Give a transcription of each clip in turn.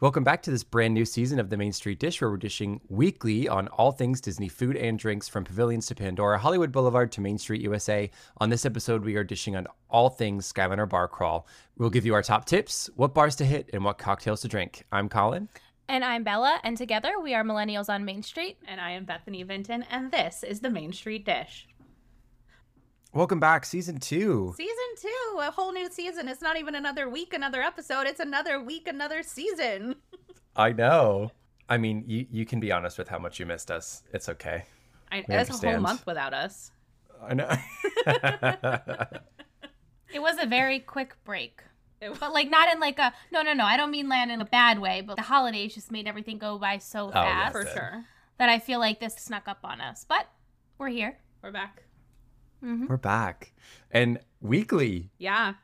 Welcome back to this brand new season of the Main Street Dish, where we're dishing weekly on all things Disney food and drinks from pavilions to Pandora, Hollywood Boulevard to Main Street USA. On this episode, we are dishing on all things Skyliner Bar Crawl. We'll give you our top tips, what bars to hit, and what cocktails to drink. I'm Colin. And I'm Bella, and together we are Millennials on Main Street. And I am Bethany Vinton, and this is the Main Street Dish. Welcome back, season two. Season two, a whole new season. It's not even another week, another episode. It's another week, another season. I know. I mean, you, you can be honest with how much you missed us. It's okay. I, We it's a whole month without us. I know. It was a very quick break. It was- But like not in like a no no no, I don't mean land in a bad way, but the holidays just made everything go by so yeah, fast For sure. that I feel like this snuck up on us. But we're here. We're back. We're back. And weekly. Yeah.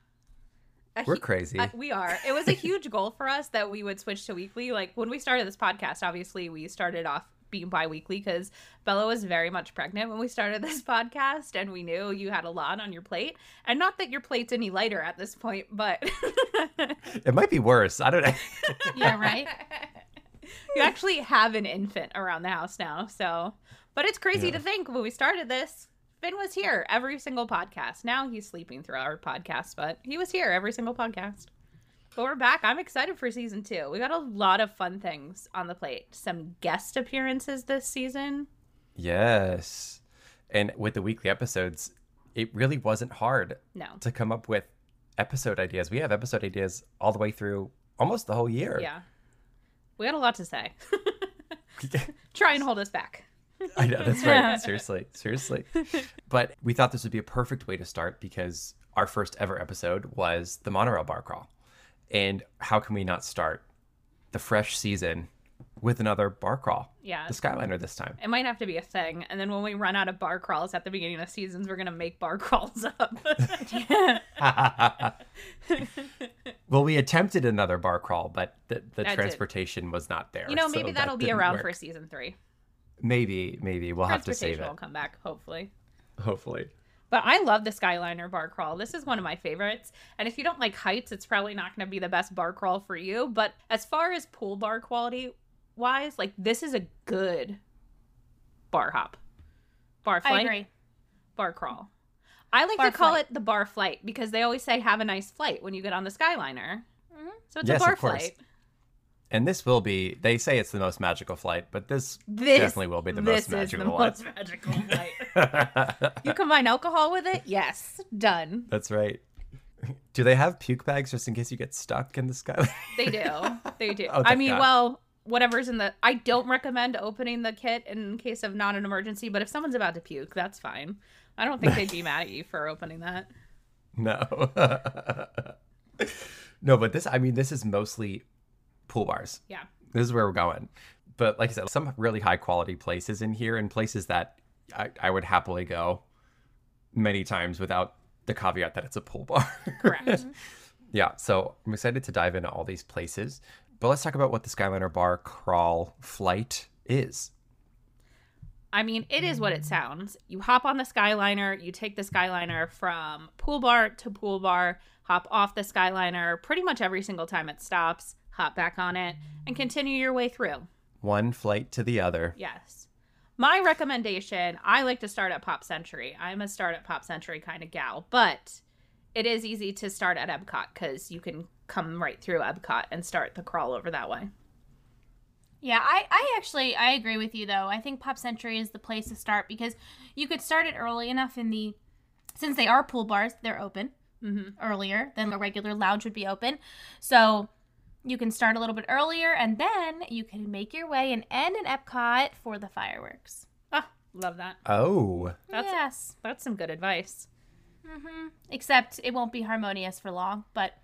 A We're hu- crazy. uh, we are. It was a huge goal for us that we would switch to weekly. Like when we started this podcast, obviously we started off being bi-weekly because Bella was very much pregnant when we started this podcast and we knew you had a lot on your plate. And not that your plate's any lighter at this point, but It might be worse. I don't know. Yeah, right? you actually have an infant around the house now. So, but it's crazy Yeah. to think when we started this, Finn was here every single podcast. Now he's sleeping through our podcast, but he was here every single podcast. But we're back. I'm excited for season two. We got a lot of fun things on the plate. Some guest appearances this season. yes. And with the weekly episodes, it really wasn't hard No. to come up with episode ideas. We have episode ideas all the way through almost the whole year. Yeah. We got a lot to say. Try and hold us back. I know, that's right. seriously, seriously. But we thought this would be a perfect way to start because our first ever episode was the monorail bar crawl. And how can we not start the fresh season with another bar crawl? Yeah. The Skyliner this time. It might have to be a thing. And then when we run out of bar crawls at the beginning of seasons, we're going to make bar crawls up. well, we attempted another bar crawl, but the, the That transportation was not there. you know, maybe that that'll be around work. for season three. Maybe, maybe we'll have to save Transportation it. will come back, hopefully. Hopefully. But I love the Skyliner bar crawl. This is one of my favorites. And if you don't like heights, it's probably not going to be the best bar crawl for you. But as far as pool bar quality wise, like this is a good bar hop, bar I flight, agree. bar crawl. I like Bar to call flight. it the bar flight because they always say have a nice flight when you get on the Skyliner. Mhm. So it's Yes, a bar of course. flight. And this will be, they say it's the most magical flight, but this, This definitely will be the most is the magical one. most magical flight. you combine alcohol with it, yes, done. That's right. Do they have puke bags just in case you get stuck in the sky? They do. They do. Oh, I mean, God. well, whatever's in the. I don't recommend opening the kit in case of not an emergency, but if someone's about to puke, that's fine. I don't think they'd be mad at you for opening that. no. no, but this, I mean, this is mostly pool bars. Yeah. This is where we're going. But like I said, some really high quality places in here and places that I, I would happily go many times without the caveat that it's a pool bar. Correct. Yeah, so I'm excited to dive into all these places. But let's talk about what the Skyliner Bar crawl flight is. I mean, it is what it sounds. You hop on the Skyliner, you take the Skyliner from pool bar to pool bar, hop off the Skyliner pretty much every single time it stops, hop back on it, and continue your way through. One flight to the other. Yes. My recommendation, I like to start at Pop Century. I'm a start at Pop Century kind of gal, but it is easy to start at Epcot because you can come right through Epcot and start the crawl over that way. Yeah, I, I actually I agree with you though. I think Pop Century is the place to start because you could start it early enough in the since they are pool bars, they're open Mm-hmm. earlier than a regular lounge would be open. So you can start a little bit earlier and then you can make your way and end in Epcot for the fireworks. Ah, love that. Oh, That's yes. That's some good advice. hmm Except it won't be harmonious for long, but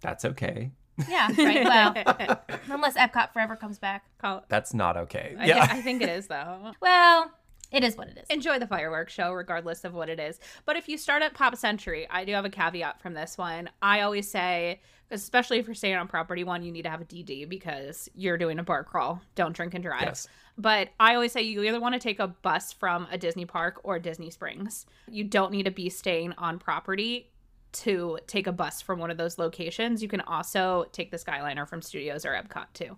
that's okay. yeah, right. Well, unless Epcot Forever comes back. That's not okay. I, yeah. thi- I think it is though. Well, it is what it is. Enjoy the fireworks show regardless of what it is. But if you start at Pop Century, I do have a caveat from this one. I always say, especially if you're staying on property one, you need to have a DD because you're doing a bar crawl. Don't drink and drive. Yes. But I always say you either want to take a bus from a Disney park or Disney Springs. You don't need to be staying on property to take a bus from one of those locations, you can also take the Skyliner from Studios or Epcot too.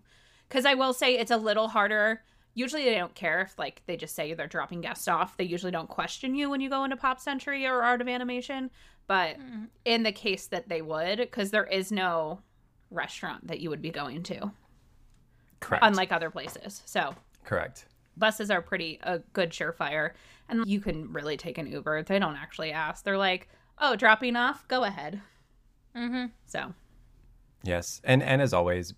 Because I will say it's a little harder. Usually they don't care if like they just say they're dropping guests off. They usually don't question you when you go into Pop Century or Art of Animation. But Mm. in the case that they would, because there is no restaurant that you would be going to, Correct. unlike other places. So Correct. buses are pretty a good surefire and you can really take an uber they don't actually ask they're like oh dropping off go ahead Mm-hmm. so Yes. And and as always,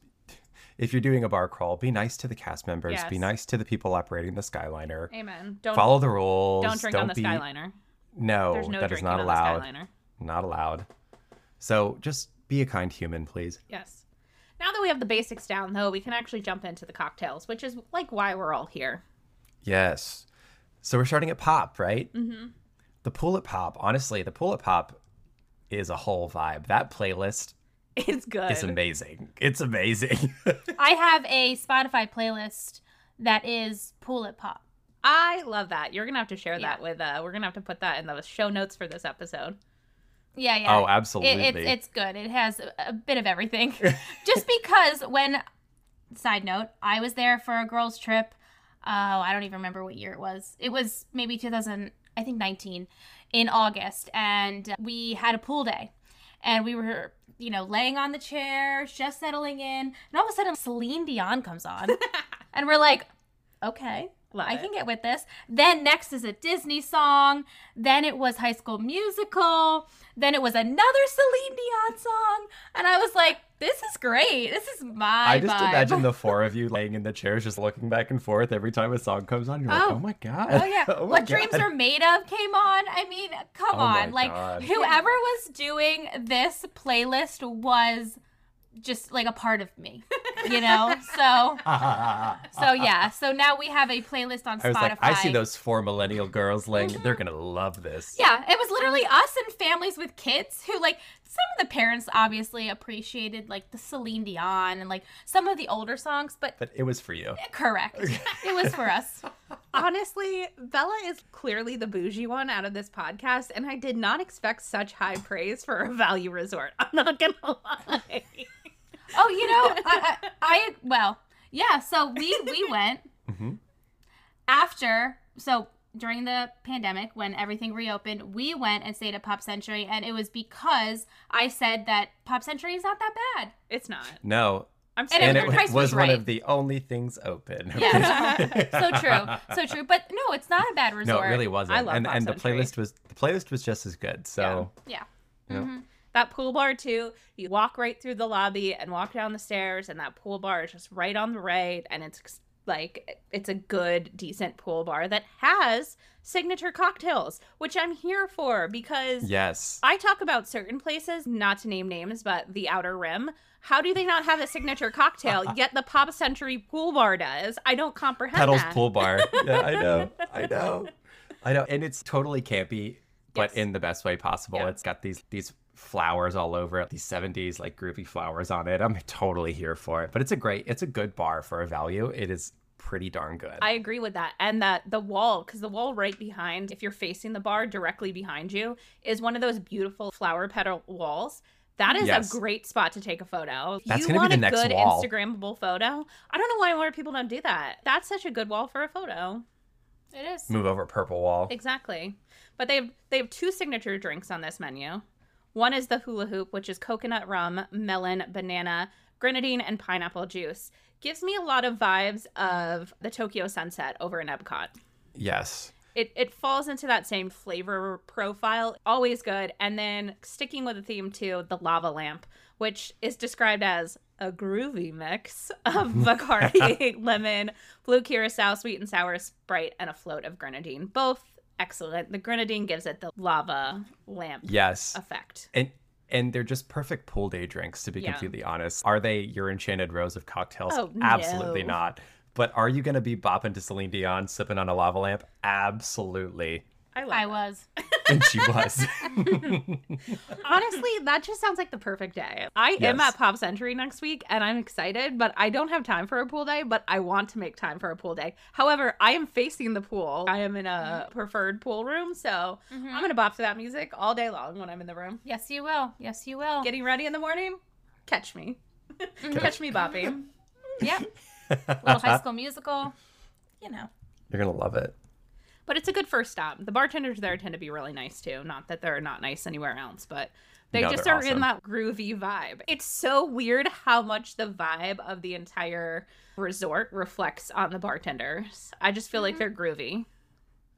if you're doing a bar crawl, be nice to the cast members. Be nice to the people operating the Skyliner. amen don't Follow the rules. don't drink on the be, skyliner No, no that is not on allowed. skyliner Not allowed. So just be a kind human, please. yes now that we have the basics down though we can actually jump into the cocktails which is like why we're all here Yes. So we're starting at Pop, right? Mm-hmm. The pool at Pop. Honestly, the pool at Pop is a whole vibe. That playlist it's good It's amazing. It's amazing. I have a Spotify playlist that is Pool at Pop. i love that you're gonna have to share Yeah. that with uh we're gonna have to put that in the show notes for this episode Yeah, yeah. oh, It, absolutely. it's it's good. It has a, a bit of everything. Just because when, side note, I was there for a girls' trip. Oh, I don't even remember what year it was. It was maybe 2000, I think 19, in August, and we had a pool day, and we were. You know, laying on the chairs, just settling in, and all of a sudden Celine Dion comes on, and we're like, "Okay, Love I it. can get with this. Then next is a Disney song. Then it was High School Musical. Then it was another Celine Dion song, and I was like, "This is great. This is my." I just vibe. imagine the four of you laying in the chairs, just looking back and forth every time a song comes on. You're like, Oh. oh my god. Oh yeah, Oh what dreams are made of came on. I mean, come Oh on, like God. whoever was doing this playlist was just like a part of me, you know. So, so yeah. So now we have a playlist on Spotify. I was like, I see those four millennial girls laying. Mm-hmm. They're gonna love this. Yeah, it was literally us and families with kids who like some of the parents obviously appreciated like the Celine Dion and like some of the older songs, but But it was for you. correct. it was for us. Honestly, Bella is clearly the bougie one out of this podcast, and I did not expect such high praise for a value resort. I'm not gonna lie. Oh, you know, I, I, I well, yeah, so we we went Mhm. after so during the pandemic when everything reopened, we went and stayed at Pop Century and it was because I said that Pop Century is not that bad. It's not. No, I'm And and the it price was, was one of the only things open. Yeah. so true. So true. But no, it's not a bad resort. No, resort. it really wasn't. I love and Pop and the playlist was the playlist was just as good. So Yeah. you know, Mm-hmm. That pool bar too. You walk right through the lobby and walk down the stairs, and that pool bar is just right on the right, and it's like it's a good, decent pool bar that has signature cocktails, which I'm here for because yes. I talk about certain places, not to name names, but the Outer Rim. How do they not have a signature cocktail? yet the Pop Century Pool Bar does. I don't comprehend Petals that. Pool Bar. Yeah, I know. I know. I know. And it's totally campy, but Yes. in the best way possible. Yeah. It's got these these flowers all over it, these 70s like groovy flowers on it. I'm totally here for it. But it's a great, it's a good bar for a value. It is pretty darn good. I agree with that. And that the wall, because the wall right behind, if you're facing the bar directly behind you, is one of those beautiful flower petal walls. That is Yes. a great spot to take a photo. That's you gonna be want the a next good wall. Instagrammable photo. I don't know why more people don't do that. That's such a good wall for a photo. It is. Move over purple wall. Exactly. But they have they have two signature drinks on this menu. One is the hula hoop, which is coconut rum, melon, banana, grenadine, and pineapple juice. Gives me a lot of vibes of the Tokyo sunset over in Epcot. Yes. It it falls into that same flavor profile. Always good. And then sticking with the theme too, the lava lamp, which is described as a groovy mix of Bacardi, lemon, blue curacao, sweet and sour Sprite, and a float of grenadine. Both excellent. The grenadine gives it the lava lamp Yes. effect. And and they're just perfect pool day drinks, to be Yeah. completely honest. Are they your enchanted rose of cocktails? Oh, Absolutely no. not. But are you going to be bopping to Celine Dion, sipping on a lava lamp? Absolutely. I love I that. was. And she was. Honestly, that just sounds like the perfect day. I am at Pop Century next week and I'm excited, but I don't have time for a pool day, but I want to make time for a pool day. However, I am facing the pool. I am in a preferred pool room, so Mhm. I'm going to bop to that music all day long when I'm in the room. Yes, you will. Yes, you will. Getting ready in the morning, catch me. catch me bopping. yep. Little High School Musical. You know. You're gonna love it. But it's a good first stop. The bartenders there tend to be really nice too. Not that they're not nice anywhere else, but they No, just they're are in that groovy vibe. It's so weird how much the vibe of the entire resort reflects on the bartenders. I just feel like mm-hmm. they're groovy.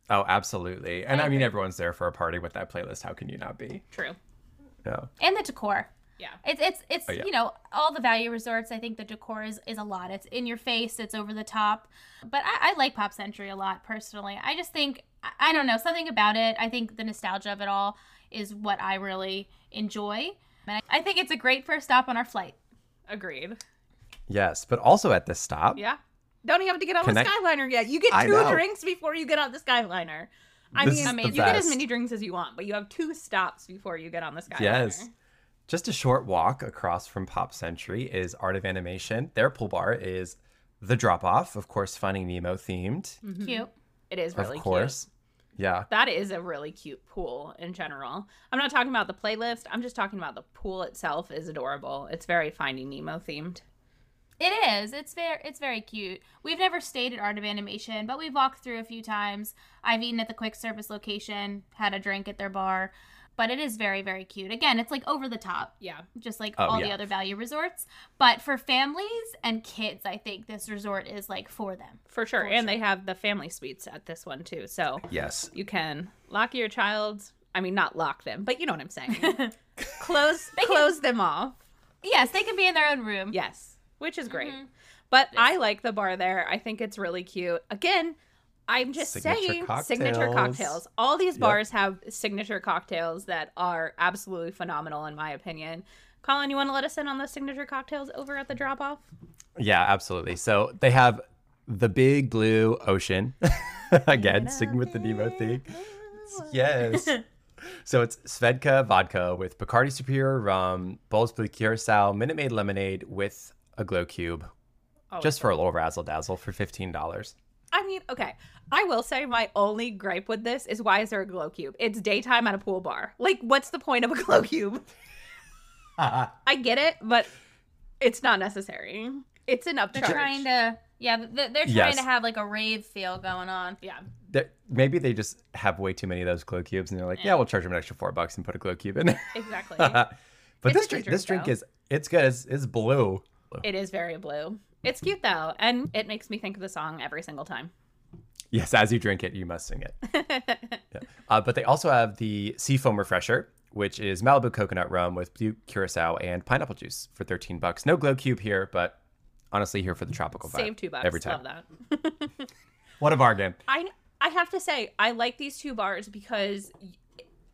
Oh, absolutely. And I I, mean, everyone's there for a party with that playlist. How can you not be? True. Yeah. And the decor. Yeah. It's it's it's Oh, yeah. you know all the value resorts. I think the decor is, is a lot. It's in your face. It's over the top. But I, I like Pop Century a lot personally. I just think I, I don't know something about it. I think the nostalgia of it all is what I really enjoy. And I, I think it's a great first stop on our flight. Agreed. Yes, but also at this stop. Yeah. Don't even have to get on Can the I- Skyliner yet. You get two drinks before you get on the Skyliner. I This mean, is the you get as many drinks as you want, but you have two stops before you get on the Skyliner. Yes. Just a short walk across from Pop Century is Art of Animation. Their pool bar is The Drop Off, of course, Finding Nemo themed. Mm-hmm. Cute. It is really cute. of course. Yeah. That is a really cute pool in general. I'm not talking about the playlist. I'm just talking about the pool itself is adorable. It's very Finding Nemo themed. It is. It's very it's very cute. We've never stayed at Art of Animation, but we've walked through a few times. I've eaten at the quick service location, had a drink at their bar, but it is very very cute. Again, it's like over the top, Yeah. just like Oh, all the other value resorts. But for families and kids, I think this resort is like for them. For sure. For and sure. they have the family suites at this one too. So Yes. you can lock your child. I mean, not lock them, but you know what I'm saying. close can- close them off. Yes, they can be in their own room. Yes, which is great. Mhm. But I like the bar there. I think it's really cute. Again, I'm just Signature saying signature cocktails. cocktails. All these Yep. bars have signature cocktails that are absolutely phenomenal in my opinion. Colin, you want to let us in on the signature cocktails over at the drop off? Yeah, absolutely. So they have the big blue ocean. Again, sticking with the Nemo thing. Yes. so it's Svedka vodka with Bacardi Superior rum, Bols Blue Curacao, Minute Maid lemonade with a glow cube, Oh, just for a little razzle dazzle for fifteen dollars. I mean, okay. I will say my only gripe with this is why is there a glow cube? It's daytime at a pool bar. Like, what's the point of a glow cube? I get it, but it's not necessary. It's an They're trying to yeah, they're trying Yes. to have like a rave feel going on. yeah. There- Maybe they just have way too many of those glow cubes, and they're like, "Yeah, we'll charge them an extra four bucks and put a glow cube in there." Exactly. but It's this drink, drink, this drink though. is it's good. It's, it's blue. It is very blue. It's cute though, and it makes me think of the song every single time. Yes, as you drink it, you must sing it. Yeah. Uh, but they also have the Seafoam Refresher, which is Malibu coconut rum with blue curacao and pineapple juice for 13 bucks. No glow cube here, but honestly, here for the tropical vibe. Save two bucks. every time. Love that. What a bargain. I I have to say I like these two bars because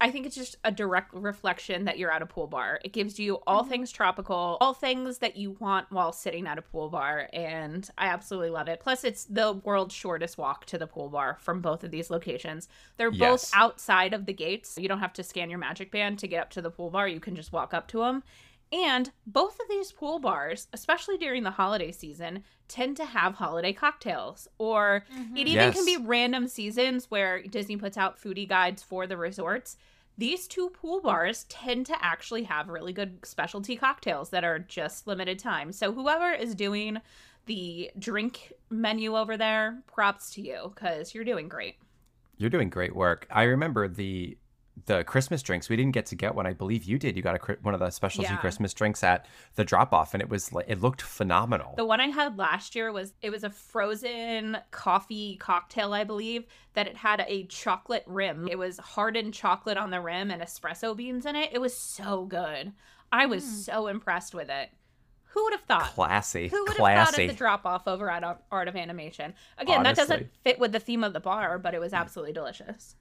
I think it's just a direct reflection that you're at a pool bar. It gives you all mm-hmm. things tropical, all things that you want while sitting at a pool bar, and I absolutely love it. Plus, it's the world's shortest walk to the pool bar from both of these locations. They're both outside of the gates. You don't have to scan your magic band to get up to the pool bar. You can just walk up to them. And both of these pool bars, especially during the holiday season, tend to have holiday cocktails. Or it mm-hmm. even Yes. can be random seasons where Disney puts out foodie guides for the resorts. These two pool bars tend to actually have really good specialty cocktails that are just limited time. So whoever is doing the drink menu over there, props to you because you're doing great. You're doing great work. I remember the the Christmas drinks. We didn't get to get one. I believe you did. You got a one of the specialty Yeah. Christmas drinks at the drop off, and it was like it looked phenomenal. The one I had last year was it was a frozen coffee cocktail, I believe, that it had a chocolate rim. It was hardened chocolate on the rim and espresso beans in it. It was so good. I was hmm. so impressed with it. Who would have thought? classy, Who would have thought at the drop off over at Art of Animation? Again, that doesn't fit with the theme of the bar, but it was absolutely delicious.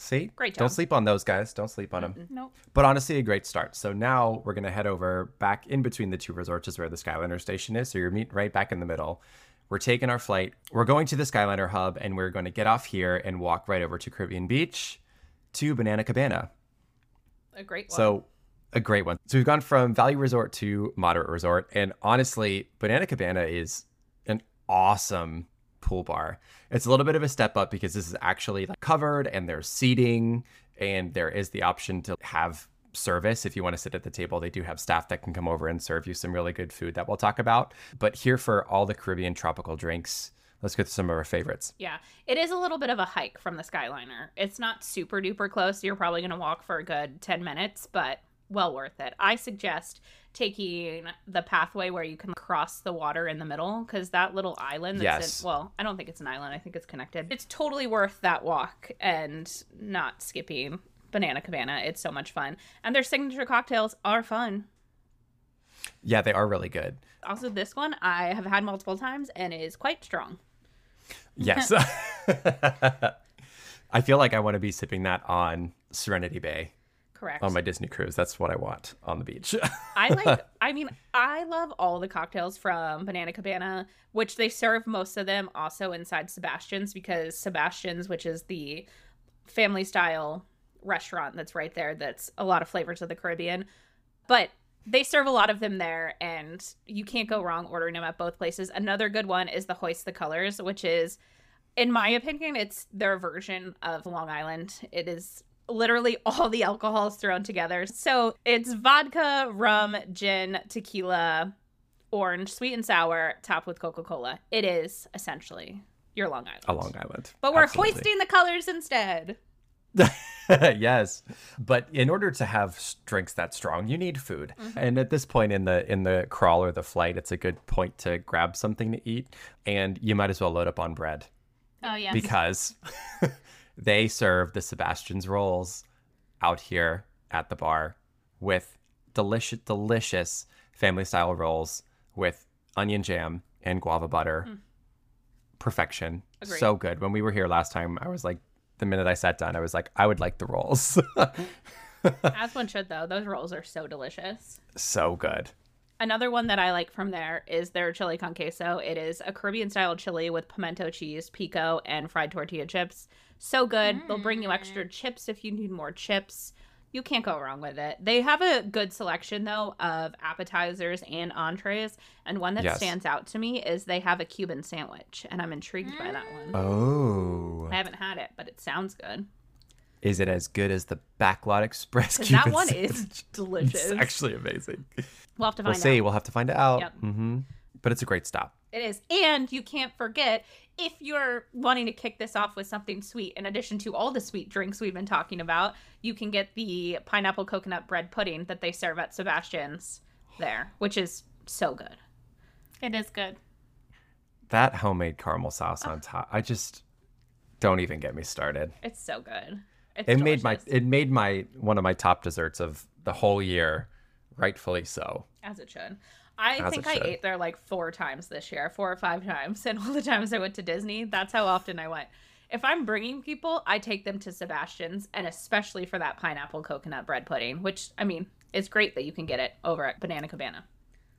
See, Great Don't sleep on those guys. Don't sleep on them. Nope. But honestly, a great start. So now we're going to head over back in between the two resorts is where the Skyliner station is. So you're meeting right back in the middle We're taking our flight. We're going to the Skyliner hub and we're going to get off here and walk right over to Caribbean Beach to Banana Cabana. A great one. So, a great one. So, we've gone from value resort to moderate resort. And honestly, Banana Cabana is an awesome pool bar. It's a little bit of a step up because this is actually like covered and there's seating and there is the option to have service if you want to sit at the table they do have staff that can come over and serve you some really good food that we'll talk about but here for all the caribbean tropical drinks let's get to some of our favorites Yeah, it is a little bit of a hike from the Skyliner. It's not super duper close. You're probably going to walk for a good 10 minutes, but well worth it. I suggest taking the pathway where you can cross the water in the middle because that little island that's Yes. in, well, I don't think it's an island. I think it's connected. It's totally worth that walk and not skipping Banana Cabana. It's so much fun. And their signature cocktails are fun. yeah they are really good Also, this one I have had multiple times and is quite strong. yes i feel like i want to be sipping that on serenity bay Correct. on my disney cruise that's what i want on the beach I like I mean, I love all the cocktails from Banana Cabana, which they serve most of them also inside Sebastian's because Sebastian's, which is the family style restaurant that's right there, that's a lot of flavors of the Caribbean. But they serve a lot of them there and you can't go wrong ordering them at both places. Another good one is the Hoist the Colors, which is in my opinion, it's their version of Long Island. It is literally all the alcohols thrown together. So it's vodka, rum, gin, tequila, orange, sweet and sour, topped with Coca Cola. It is essentially your Long Island. a long island But we're Absolutely. hoisting the colors instead. yes but in order to have drinks that strong you need food mm-hmm. and at this point in the in the crawl or the flight it's a good point to grab something to eat and you might as well load up on bread Oh yes. because they serve the sebastian's rolls out here at the bar with delicious delicious family style rolls with onion jam and guava butter hmm. perfection Agreed. so good when we were here last time i was like the minute i sat down i was like i would like the rolls As one should, though. Those rolls are so delicious. so good Another one that I like from there is their chili con queso. It is a Caribbean style chili with pimento cheese, pico, and fried tortilla chips. So good. They'll bring you extra chips if you need more chips. You can't go wrong with it. They have a good selection though of appetizers and entrees, and one that Yes. stands out to me is they have a Cuban sandwich, and I'm intrigued by that one. oh I haven't had it, but it sounds good. is it as good as the backlot express 'Cause Cuban that one is delicious. it's actually amazing we'll have to find we'll find see out. we'll have to find out Yep. hmm but it's a great stop It is. And you can't forget if you're wanting to kick this off with something sweet, in addition to all the sweet drinks we've been talking about, you can get the pineapple coconut bread pudding that they serve at Sebastian's there, which is so good. it is good. that homemade caramel sauce on top i just don't even get me started It's so good. It's it made my it made my one of my top desserts of the whole year rightfully so as it should. I think I should. ate there like four times this year, four or five times, and all the times I went to Disney, that's how often I went. If I'm bringing people, I take them to Sebastian's, and especially for that pineapple coconut bread pudding, which I mean, it's great that you can get it over at Banana Cabana.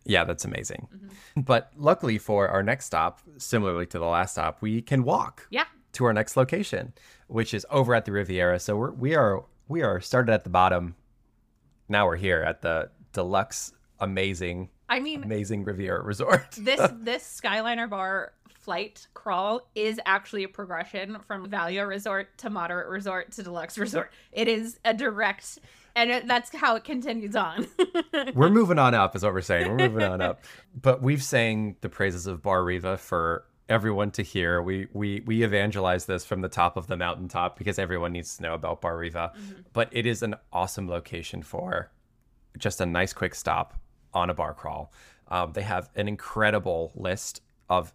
yeah that's amazing Mm-hmm. but luckily for our next stop similarly to the last stop we can walk Yeah, to our next location, which is over at the Riviera. So we're, we are we are started at the bottom. Now we're here at the deluxe, amazing, I mean, amazing Riviera Resort. this this Skyliner bar flight crawl is actually a progression from value resort to moderate resort to deluxe resort. It is a direct, and it, that's how it continues on. we're moving on up, is what we're saying. We're moving on up. But we've sang the praises of Bar Riva for everyone to hear. We we we evangelize this from the top of the mountaintop because everyone needs to know about Bar Riva. Mm-hmm. But it is an awesome location for just a nice quick stop on a bar crawl. Um, they have an incredible list of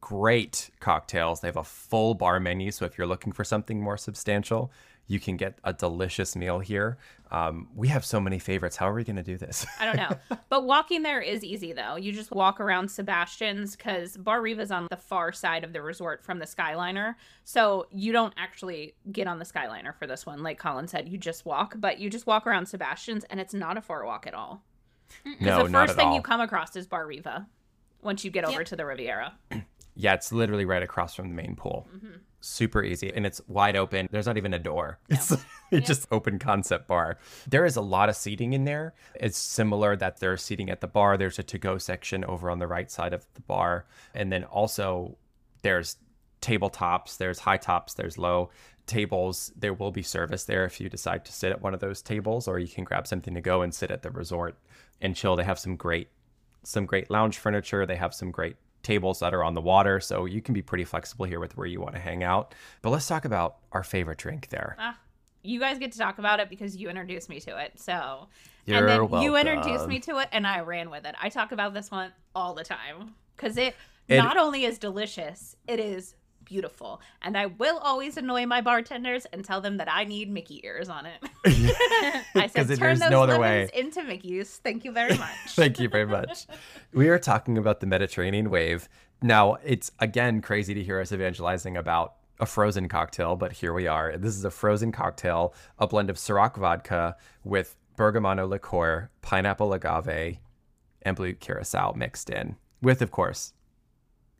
great cocktails. They have a full bar menu, so if you're looking for something more substantial, you can get a delicious meal here. Um, we have so many favorites. How are we going to do this? I don't know. But walking there is easy though. You just walk around Sebastian's because Bar Riva's on the far side of the resort from the Skyliner. So you don't actually get on the Skyliner for this one. Like Colin said, you just walk, but you just walk around Sebastian's and it's not a far walk at all. No, the not first at thing all. you come across is Bar Riva once you get over Yep. to the Riviera. Yeah, it's literally right across from the main pool. Mm-hmm. Super easy. And it's wide open. There's not even a door. It's, it's just open concept bar. There is a lot of seating in there. It's similar that there's seating at the bar. There's a to go section over on the right side of the bar. And then also there's tabletops, there's high tops, there's low tables. There will be service there if you decide to sit at one of those tables, or you can grab something to go and sit at the resort and chill. They have some great some great lounge furniture. They have some great tables that are on the water, so you can be pretty flexible here with where you want to hang out. But let's talk about our favorite drink there. Ah, you guys get to talk about it because you introduced me to it. So, You're and then you introduced me to it, and I ran with it. I talk about this one all the time because it, It- not only is delicious, it is beautiful. And I will always annoy my bartenders and tell them that I need Mickey ears on it. I said, turn those no other lemons way." into Mickey's. Thank you very much. Thank you very much. we are talking about the Mediterranean wave. Now, it's again crazy to hear us evangelizing about a frozen cocktail, but here we are. This is a frozen cocktail, a blend of Ciroc vodka with bergamot liqueur, pineapple agave, and blue curacao mixed in, with, of course,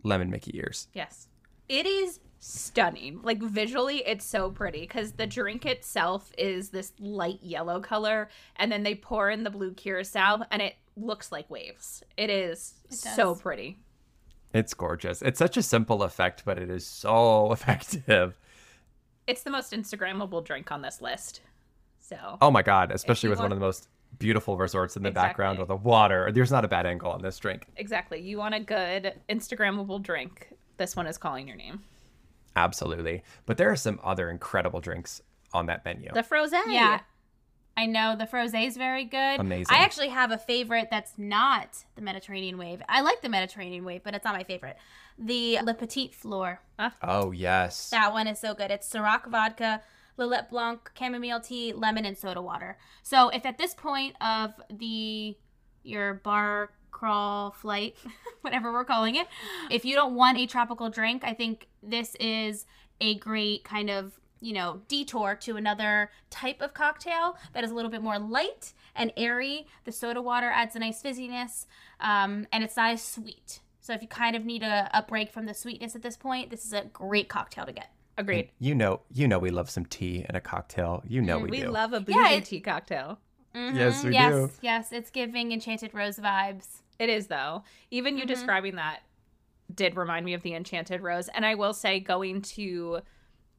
lemon Mickey ears. Yes. It is stunning. Like visually, it's so pretty because the drink itself is this light yellow color, and then they pour in the blue curacao, and it looks like waves. It is so pretty. It's gorgeous. It's such a simple effect, but it is so effective. It's the most Instagrammable drink on this list. So Oh my god, especially you with one of the most beautiful resorts in the background Exactly. with the water. There's not a bad angle on this drink. exactly, you want a good Instagrammable drink. This one is calling your name. Absolutely. But there are some other incredible drinks on that menu. The Frosé. Yeah. I know the frosé is very good. Amazing. I actually have a favorite that's not the Mediterranean wave. I like the Mediterranean wave, but it's not my favorite. The Le Petit Fleur. Ah. oh, yes. That one is so good. It's Ciroc vodka, Lillet Blanc, chamomile tea, lemon, and soda water. So if at this point of the your bar crawl flight, whatever we're calling it, if you don't want a tropical drink, I think this is a great kind of you know detour to another type of cocktail that is a little bit more light and airy. The soda water adds a nice fizziness, um, and it's not as sweet. So if you kind of need a, a break from the sweetness at this point, this is a great cocktail to get. Agreed. You know, you know we love some tea and a cocktail. You know we, We do. love a bougie Yeah, tea cocktail. Yes, we yes, do. Yes, it's giving Enchanted Rose vibes. It is though. Even you Mhm. describing that did remind me of the Enchanted Rose. And I will say, going to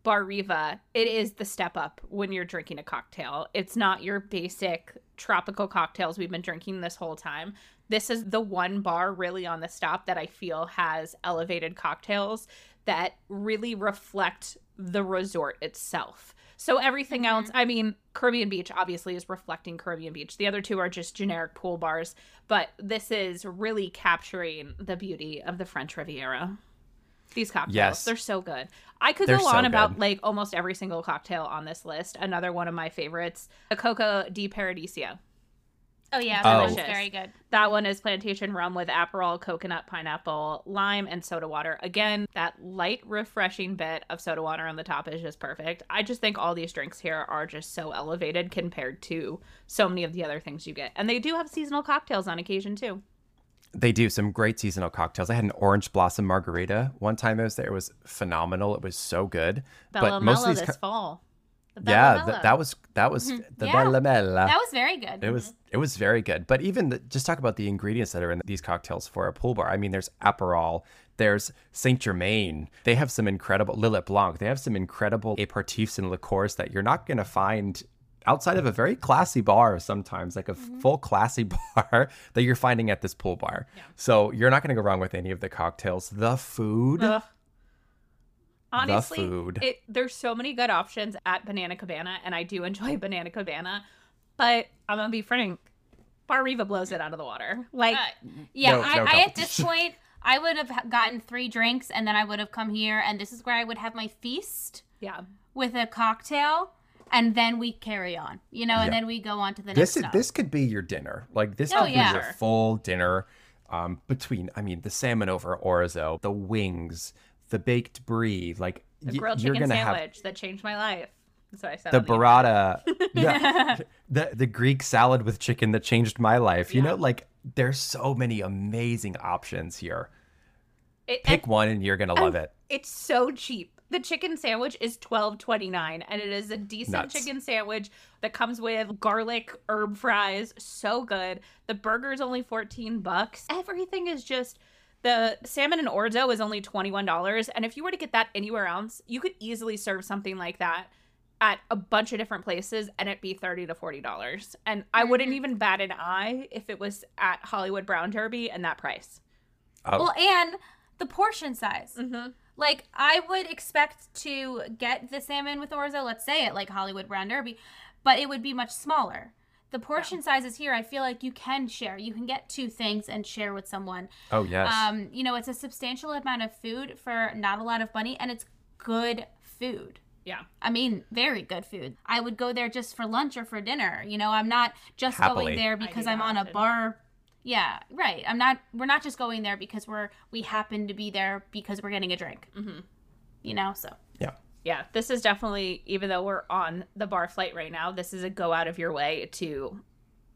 Bar Riva, it is the step up when you're drinking a cocktail. It's not your basic tropical cocktails we've been drinking this whole time. This is the one bar really on the stop that I feel has elevated cocktails that really reflect the resort itself. So everything else, mm-hmm. I mean, Caribbean Beach obviously is reflecting Caribbean Beach. The other two are just generic pool bars, but this is really capturing the beauty of the French Riviera. These cocktails, Yes. they're so good. I could They're go so on about good. like almost every single cocktail on this list. Another one of my favorites, the Coco di Paradiso. Oh yeah, Oh. that one's Delicious. very good. That one is plantation rum with Aperol, coconut, pineapple, lime, and soda water. Again, that light, refreshing bit of soda water on the top is just perfect. I just think all these drinks here are just so elevated compared to so many of the other things you get. And they do have seasonal cocktails on occasion too. They do some great seasonal cocktails. I had an orange blossom margarita one time I was there. It was phenomenal. It was so good. Bella but most of these this co- fall. Yeah, th- that was that was Mm-hmm. the Yeah. Bella Mella. That was very good. It was it was very good. But even the, just talk about the ingredients that are in these cocktails for a pool bar. I mean, there's Aperol, there's Saint Germain. They have some incredible Lillet Blanc. They have some incredible aperitifs and liqueurs that you're not going to find outside of a very classy bar sometimes, like a f- full classy bar that you're finding at this pool bar. So you're not going to go wrong with any of the cocktails. The food. Ugh. Honestly, food. It, there's so many good options at Banana Cabana, and I do enjoy Banana Cabana. But I'm gonna be frank, Bar Riva blows it out of the water. Like, Uh, yeah, No- I, no I at this point I would have gotten three drinks and then I would have come here and this is where I would have my feast yeah, with a cocktail and then we carry on, you know, and Yeah. then we go on to the this next is, stop. this could be your dinner. Like this Oh, could yeah. be your full dinner. Um, between I mean the salmon over orzo, the wings, the baked brie, like the y- grilled you're chicken gonna have sandwich that changed my life. That's what I said. the the burrata, yeah, the the Greek salad with chicken that changed my life. You Yeah. know, like there's so many amazing options here. It, Pick and one and you're gonna love it. it's so cheap. The chicken sandwich is twelve twenty nine, and it is a decent Nuts. chicken sandwich that comes with garlic herb fries. So good. The burger is only fourteen bucks. Everything is just. The salmon and orzo is only twenty one dollars, and if you were to get that anywhere else, you could easily serve something like that at a bunch of different places, and it'd be thirty to forty dollars. And I wouldn't Mhm. even bat an eye if it was at Hollywood Brown Derby and that price. Oh, Well, and the portion size. Mm-hmm. Like I would expect to get the salmon with orzo, let's say at like Hollywood Brown Derby, but it would be much smaller. The portion sizes here, I feel like you can share. You can get two things and share with someone. oh yes. Um, you know, it's a substantial amount of food for not a lot of money, and it's good food. Yeah. I mean, very good food. I would go there just for lunch or for dinner. You know, I'm not just Happily. going there because I'm on a bar. Yeah, right. I'm not. We're not just going there because we're we happen to be there because we're getting a drink. Mm-hmm. You know, so yeah. Yeah, this is definitely, even though we're on the bar flight right now, this is a go out of your way to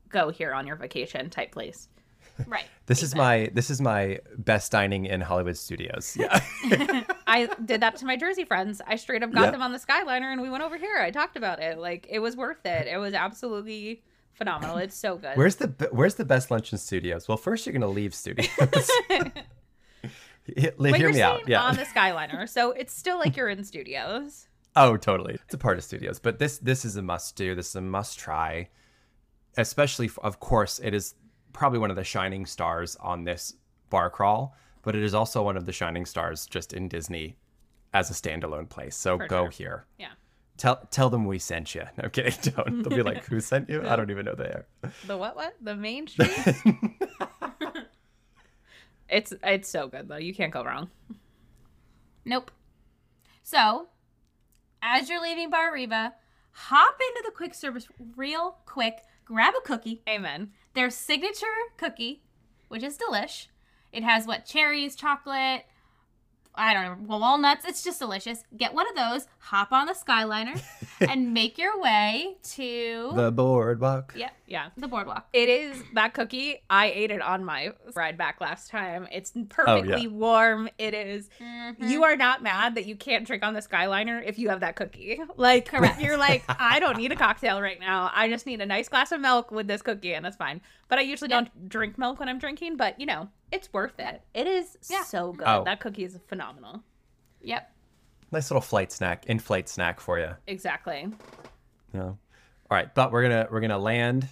go here on your vacation type place. right. This is my this is my best dining in Hollywood studios. Yeah. I did that to my Jersey friends. I straight up got Yeah. them on the Skyliner and we went over here. I talked about it. Like, it was worth it. It was absolutely phenomenal. It's so good. Where's the Where's the best lunch in studios? Well, first you're gonna leave studios. Hear me out. Yeah. on the Skyliner, so it's still like you're in studios. Oh, totally. It's a part of studios, but this this is a must do. This is a must try. Especially, of course, it is probably one of the shining stars on this bar crawl, but it is also one of the shining stars just in Disney as a standalone place. So For go sure. here. Yeah. Tell tell them we sent you. No kidding. Don't. They'll be like, "Who sent you?" I don't even know they are. The what? What? The Main Street? It's it's so good though. You can't go wrong. Nope. So, as you're leaving Bar Riva, hop into the quick service real quick. Grab a cookie. Amen. Their signature cookie, which is delish. It has what cherries, chocolate, I don't know, walnuts. It's just delicious. Get one of those, hop on the Skyliner, and make your way to the boardwalk. yeah, Yeah. the boardwalk. It is that cookie. I ate it on my ride back last time. It's perfectly warm. It is- Mhm. You are not mad that you can't drink on the Skyliner if you have that cookie. Like, Correct. you're like, I don't need a cocktail right now. I just need a nice glass of milk with this cookie, and that's fine. But I usually Yeah. don't drink milk when I'm drinking, but you know, it's worth it. It is Yeah. so good. Oh. That cookie is phenomenal. Yep. Nice little flight snack, in-flight snack for you. Exactly. Yeah. All right, but we're gonna we're gonna land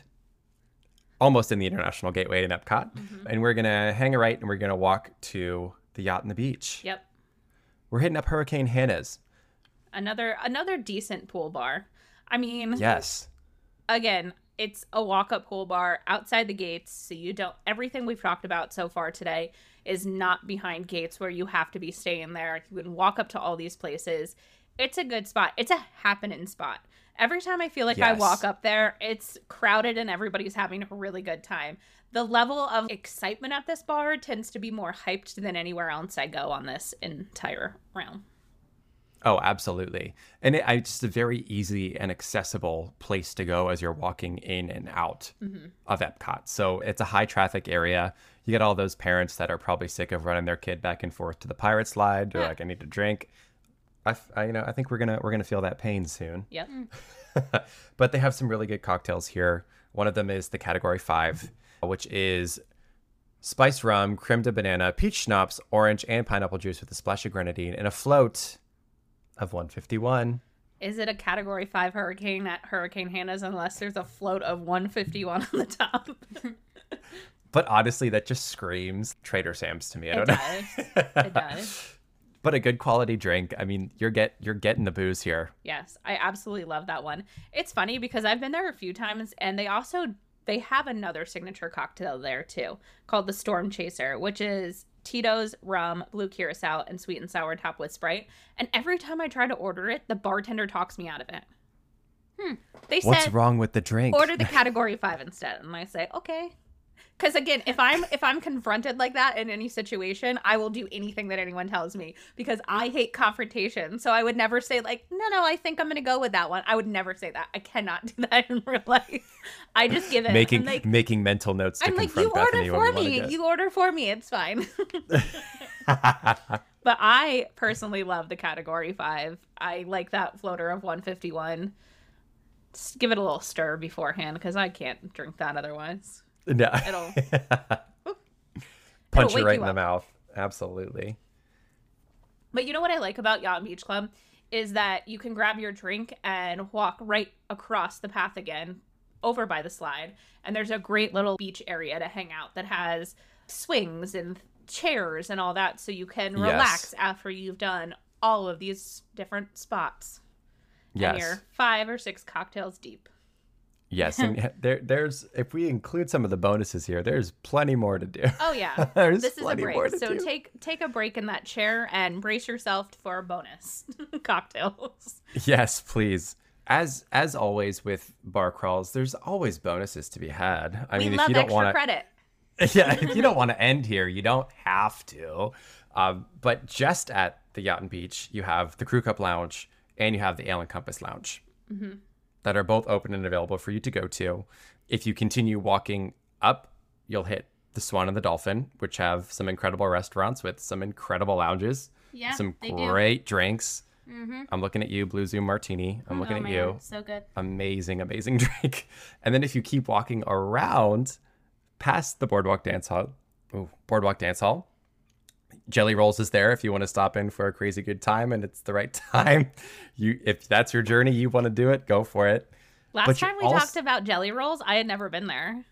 almost in the International Gateway in Epcot, mm-hmm. and we're gonna hang a right, and we're gonna walk to the yacht and the beach. Yep. We're hitting up Hurricane Hannah's. Another another decent pool bar. I mean, Yes. again, it's a walk-up pool bar outside the gates, so you don't. Everything we've talked about so far today is not behind gates where you have to be staying there. You can walk up to all these places. It's a good spot. It's a happening spot. Every time I feel like I walk up there, it's crowded and everybody's having a really good time. The level of excitement at this bar tends to be more hyped than anywhere else I go on this entire realm. Oh, absolutely. And it, it's just a very easy and accessible place to go as you're walking in and out mm-hmm. of Epcot. So it's a high traffic area. You get all those parents that are probably sick of running their kid back and forth to the pirate slide. They're Yeah. like, I need a drink. I, I- you know, I think we're gonna we're gonna feel that pain soon. Yep. but they have some really good cocktails here. One of them is the category five, which is spiced rum, creme de banana, peach schnapps, orange, and pineapple juice with a splash of grenadine and a float of 151. Is it a category five hurricane at Hurricane Hannah's unless there's a float of 151 on the top? But honestly, that just screams Trader Sam's to me. I It don't know. does. It does. but a good quality drink. I mean, you're get you're getting the booze here. Yes, I absolutely love that one. It's funny because I've been there a few times and they also they have another signature cocktail there too called the Storm Chaser, which is Tito's rum, blue curacao, and sweet and sour top with Sprite. And every time I try to order it, the bartender talks me out of it. Hmm. They said, What's wrong with the drink? order the category five instead, and I say okay. Because again, if I'm if I'm confronted like that in any situation, I will do anything that anyone tells me because I hate confrontation. So I would never say like, no, no, I think I'm gonna go with that one. I would never say that. I cannot do that in real life. I just give it. making like, making mental notes to I'm like, you order Bethany when for we want to me. You order for me. It's fine. But I personally love the category five. I like that floater of 151. Just give it a little stir beforehand because I can't drink that otherwise. No. It'll punch you right you in the mouth. Absolutely. But you know what I like about Yacht and Beach Club is that you can grab your drink and walk right across the path again over by the slide. And there's a great little beach area to hang out that has swings and chairs and all that so you can Yes. relax after you've done all of these different spots. And Yes. you're five or six cocktails deep. Yes. And there, there's if we include some of the bonuses here, there's plenty more to do. Oh yeah. There's this is a plenty more break. So do. take take a break in that chair and brace yourself for bonus cocktails. Yes, please. As as always with bar crawls, there's always bonuses to be had. I we mean, if you don't want to credit. yeah, if you don't want to end here, you don't have to. Um, but just at the Yacht and Beach, you have the Crew Cup Lounge and you have the Ale and Compass Lounge that are both open and available for you to go to. If you continue walking up, you'll hit the Swan and the Dolphin, which have some incredible restaurants with some incredible lounges, Yeah, some they do. Mm-hmm. great drinks. I'm looking at you, Blue Zoo Martini. I'm looking Oh, at man, you So good. amazing, amazing drink. And then if you keep walking around past the Boardwalk Dance Hall, ooh, Boardwalk Dance Hall, Jelly Rolls is there if you want to stop in for a crazy good time and it's the right time. You if that's your journey, you want to do it, go for it. Last But time we also- talked about jelly rolls, I had never been there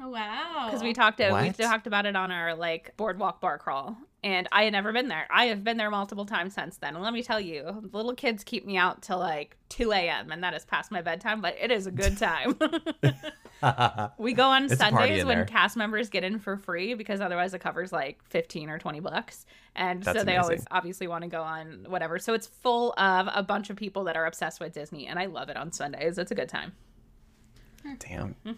Oh wow. because we talked uh, we talked about it on our like boardwalk bar crawl, and I had never been there. I have been there multiple times since then. And let me tell you, little kids keep me out till like two a.m. and that is past my bedtime, but it is a good time. we go on It's Sundays when there. cast members get in for free because otherwise it covers like fifteen or twenty bucks, and That's so they always obviously want to go on whatever. So it's full of a bunch of people that are obsessed with Disney, and I love it on Sundays. It's a good time. Damn. Hmm.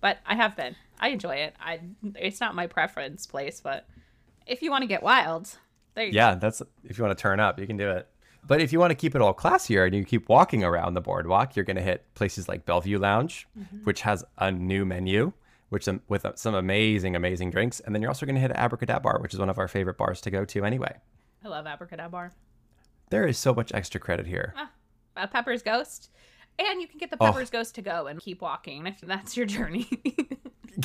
but I have been. I enjoy it. I it's not my preference place, but if you want to get wild, there you Yeah, that's if you want to turn up, you can do it. But if you want to keep it all classier and you keep walking around the boardwalk, you're going to hit places like Belle Vue Lounge, which has a new menu, which um, with uh, some amazing, amazing drinks, and then you're also going to hit Abracadabra, which is one of our favorite bars to go to anyway. I love Abracadabra. There is so much extra credit here. Uh, Pepper's Ghost. And you can get the Oh. Pepper's Ghost to go and keep walking if that's your journey.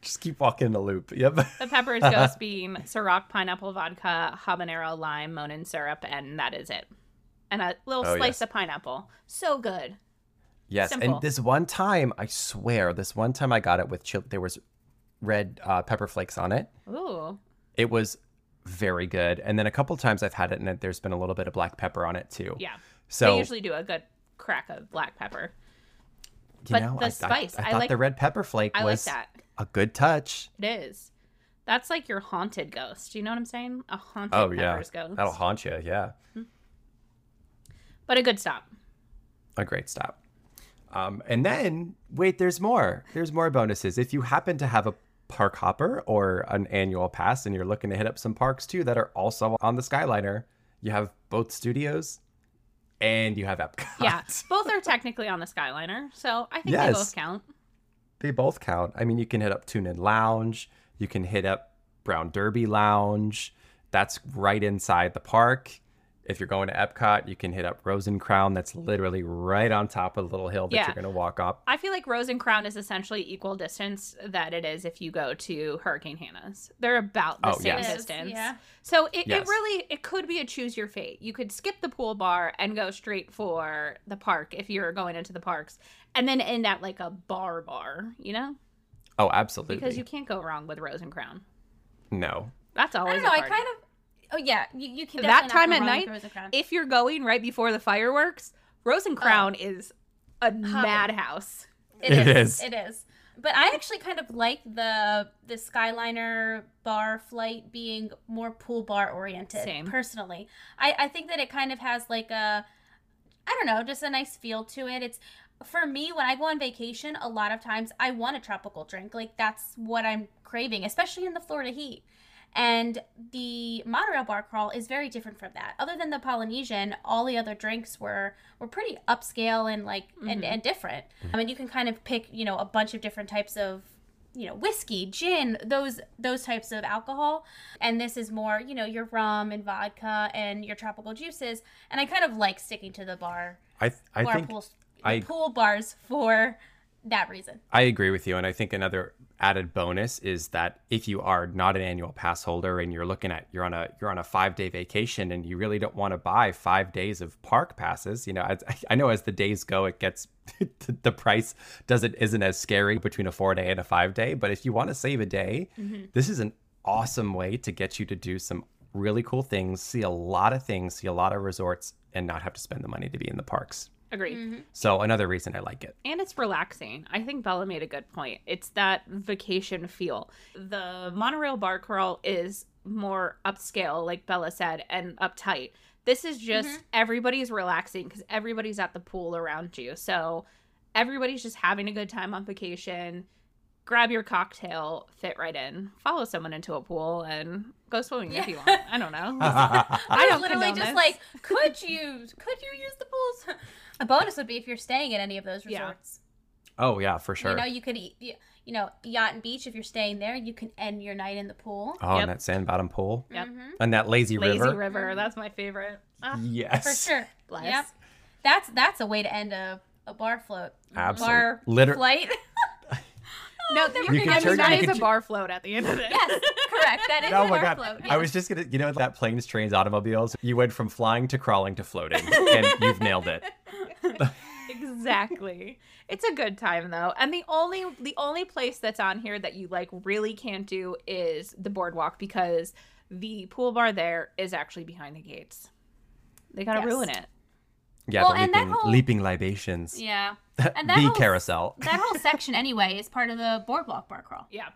Just keep walking in the loop. Yep. the Pepper's Ghost being Ciroc pineapple vodka, habanero lime, Monin syrup, and that is it. And a little Oh, slice yes. of pineapple. So good. Yes, Simple. and this one time, I swear, this one time I got it with chili. There was red uh, pepper flakes on it. Ooh. It was very good. And then a couple times I've had it, and there's been a little bit of black pepper on it too. Yeah. So they usually do a good crack of black pepper. you but know, the I, I- spice, I, I thought like- the red pepper flake I was like a good touch. It is. That's like your haunted ghost. Do you know what I'm saying? A haunted Oh yeah, Pepper's Ghost. that'll haunt you. Yeah, But a good stop. a great stop. Um, and then wait, there's more. There's more bonuses. If you happen to have a park hopper or an annual pass, and you're looking to hit up some parks too that are also on the Skyliner, you have both studios, and you have Epcot. Yeah. both are technically on the Skyliner. So I think they both count. they both count. I mean, you can hit up Tune In Lounge, you can hit up Brown Derby Lounge. That's right inside the park. If you're going to Epcot, you can hit up Rose and Crown. That's literally right on top of the little hill that Yeah. you're going to walk up. I feel like Rose and Crown is essentially equal distance that it is if you go to Hurricane Hannah's. They're about the Oh, same yes. Distance. yeah. So it, Yes. it really it could be a choose your fate. You could skip the pool bar and go straight for the park if you're going into the parks, and then end at like a bar bar. You know, Oh, absolutely. because you can't go wrong with Rose and Crown. no. That's always. I always. don't know. a I kind of. Oh yeah, you, you can that time at night, Rose and Crown. if you're going right before the fireworks, Rose and oh. Crown is a madhouse. It It is. is. It is. But I actually kind of like the the Skyliner bar flight being more pool bar oriented. Same. Personally, I I think that it kind of has like a, I don't know, just a nice feel to it. It's for me when I go on vacation. A lot of times I want a tropical drink. Like that's what I'm craving, especially in the Florida heat. And the monorail bar crawl is very different from that. Other than the Polynesian, all the other drinks were were pretty upscale and like and, mm-hmm. and different. I mean, you can kind of pick, you know, a bunch of different types of you know whiskey gin those those types of alcohol and this is more you know your rum and vodka and your tropical juices and i kind of like sticking to the bar I I bar think pools, I- pool bars for that reason I agree with you, and I think another added bonus is that if you are not an annual pass holder and you're looking at you're on a you're on a five day vacation and you really don't want to buy five days of park passes, you know, I, I know as the days go, it gets the price doesn't isn't as scary between a four day and a five day. But if you want to save a day, mm-hmm. this is an awesome way to get you to do some really cool things, see a lot of things, see a lot of resorts, and not have to spend the money to be in the parks. Agreed. Mm-hmm. So another reason I like it. and it's relaxing. I think Bella made a good point. It's that vacation feel. The monorail bar crawl is more upscale, like Bella said, and uptight. This is just mm-hmm. everybody's relaxing because everybody's at the pool around you. So everybody's just having a good time on vacation. Grab your cocktail, fit right in, follow someone into a pool, and go swimming if you want. I don't know. I I don't literally just this. like, could you could you use the pools? A bonus would be if you're staying at any of those Yeah. resorts. Oh yeah, for sure. You know, you could eat, you you know, yacht and beach. If you're staying there, you can end your night in the pool. Oh, Yep. and that sand bottom pool. Yep. And that lazy, Lazy river. river. That's my favorite. Ah, Yes. For sure. bless. Yep. That's that's a way to end a, a bar float. Absolute- Bar liter- flight. No, never you You can can turn- that you is can a ch- bar float at the end of it. yes, correct. That is Oh a my bar god. float. I was just gonna you know that planes, trains, automobiles, you went from flying to crawling to floating. and you've nailed it. exactly. It's a good time though. And the only the only place that's on here that you like really can't do is the boardwalk because the pool bar there is actually behind the gates. They gotta Yes. ruin it. Yeah, Well, the and that leaping, whole- leaping libations. Yeah. And that whole- carousel. That whole section anyway is part of the boardwalk bar crawl. Yeah.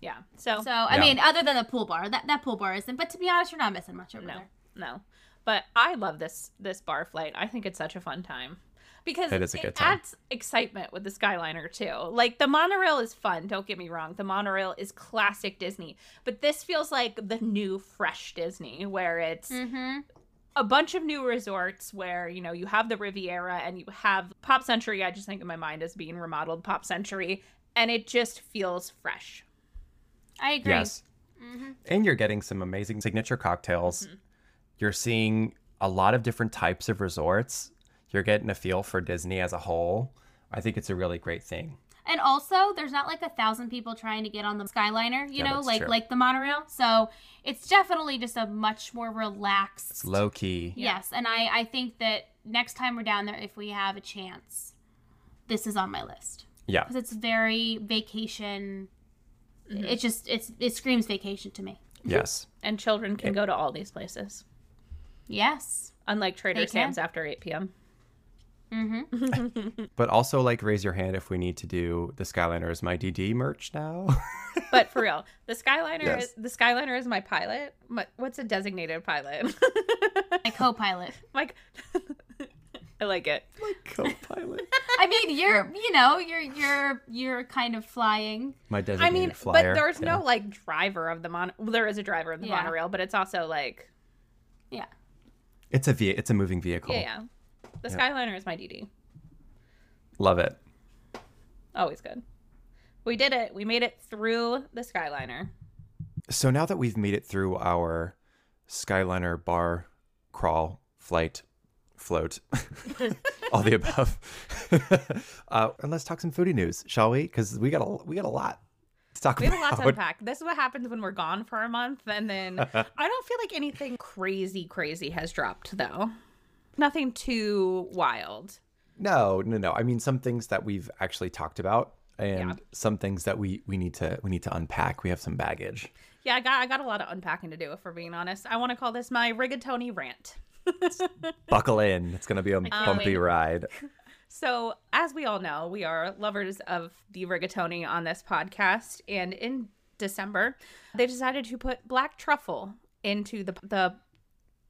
Yeah. So, So I Yeah. mean, other than the pool bar, that that pool bar isn't. But to be honest, you're not missing much over no. there. No. But I love this this bar flight. I think it's such a fun time. Because It is a good time. adds excitement with the Skyliner too. Like the monorail is fun, don't get me wrong. The monorail is classic Disney. But this feels like the new fresh Disney where it's Mm-hmm. a bunch of new resorts where you know you have the Riviera and you have Pop Century. I just think in my mind as being remodeled Pop Century, and it just feels fresh. I agree. Yes. Mm-hmm. And you're getting some amazing signature cocktails. You're seeing a lot of different types of resorts. You're getting a feel for Disney as a whole. I think it's a really great thing. And also, there's not like a thousand people trying to get on the Skyliner, you Yeah, know, like true. like the monorail. So it's definitely just a much more relaxed. It's low key. Yes, and I I think that next time we're down there, if we have a chance, this is on my list Yeah. because it's very vacation. Mm-hmm. It just it's it screams vacation to me. Yes. And children can go to all these places, Yes. unlike Trader They. Sam's after 8 p.m. Mm-hmm. But also, like, raise your hand if we need to do the Skyliner is my DD merch now. But for real, the Skyliner Yes. is the Skyliner is my pilot. My, what's a designated pilot? My co-pilot. like, I like it. my co-pilot. I mean, you're you know you're you're you're kind of flying. My I designated mean, flyer. but there's Yeah. no like driver of the mon. Well, there is a driver of the Yeah. monorail, but it's also like, Yeah. It's a ve- It's a moving vehicle. yeah, yeah. The. Skyliner is my DD. Love it. Always good. We did it. We made it through the Skyliner. So now that we've made it through our Skyliner bar crawl flight float, all the above, uh, and let's talk some foodie news, shall we? Because we got a we got a lot talk We have a lot to unpack. This is what happens when we're gone for a month, and then I don't feel like anything crazy, crazy has dropped though. Nothing too wild. No, no, no. I mean, some things that we've actually talked about, and Yeah. some things that we we need to we need to unpack. We have some baggage. Yeah, I got I got a lot of unpacking to do. If we're being honest, I want to call this my rigatoni rant. Buckle in. It's gonna be a bumpy ride. So, as we all know, we are lovers of the rigatoni on this podcast, and in December, they decided to put black truffle into the the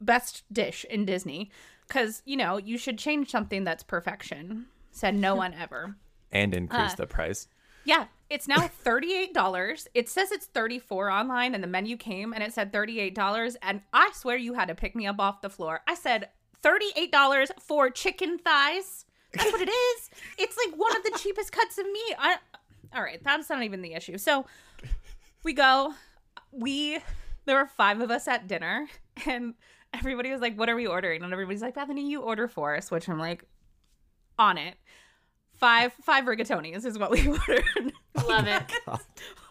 best dish in Disney because you know you should change something that's perfection. Said no one ever. And increase Uh, the price. Yeah, it's now $38. It says it's 34 online and the menu came and it said $38 and I swear you had to pick me up off the floor. I said $38 for chicken thighs. That's what it is. It's like one of the cheapest cuts of meat. I all right, that's not even the issue. So we go, we, there were five of us at dinner, and everybody was like, What are we ordering? And everybody's like, Bethany, you order for us, which I'm like, On it. Five, five rigatonis is what we ordered. Love oh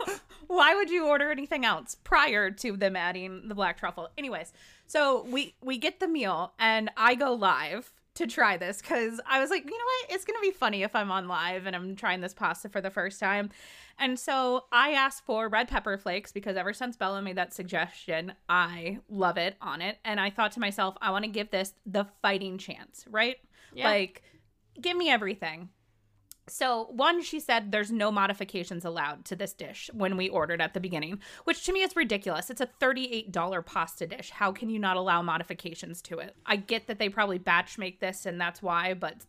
it. Why would you order anything else prior to them adding the black truffle? Anyways, so we we get the meal and I go live to try this because I was like, you know what? It's gonna be funny if I'm on live and I'm trying this pasta for the first time. And so I asked for red pepper flakes because ever since Bella made that suggestion, I love it on it. And I thought to myself, I want to give this the fighting chance, right? Yeah. Like, give me everything. So, one, she said there's no modifications allowed to this dish when we ordered at the beginning, which to me is ridiculous. It's a $38 pasta dish. How can you not allow modifications to it? I get that they probably batch make this and that's why, but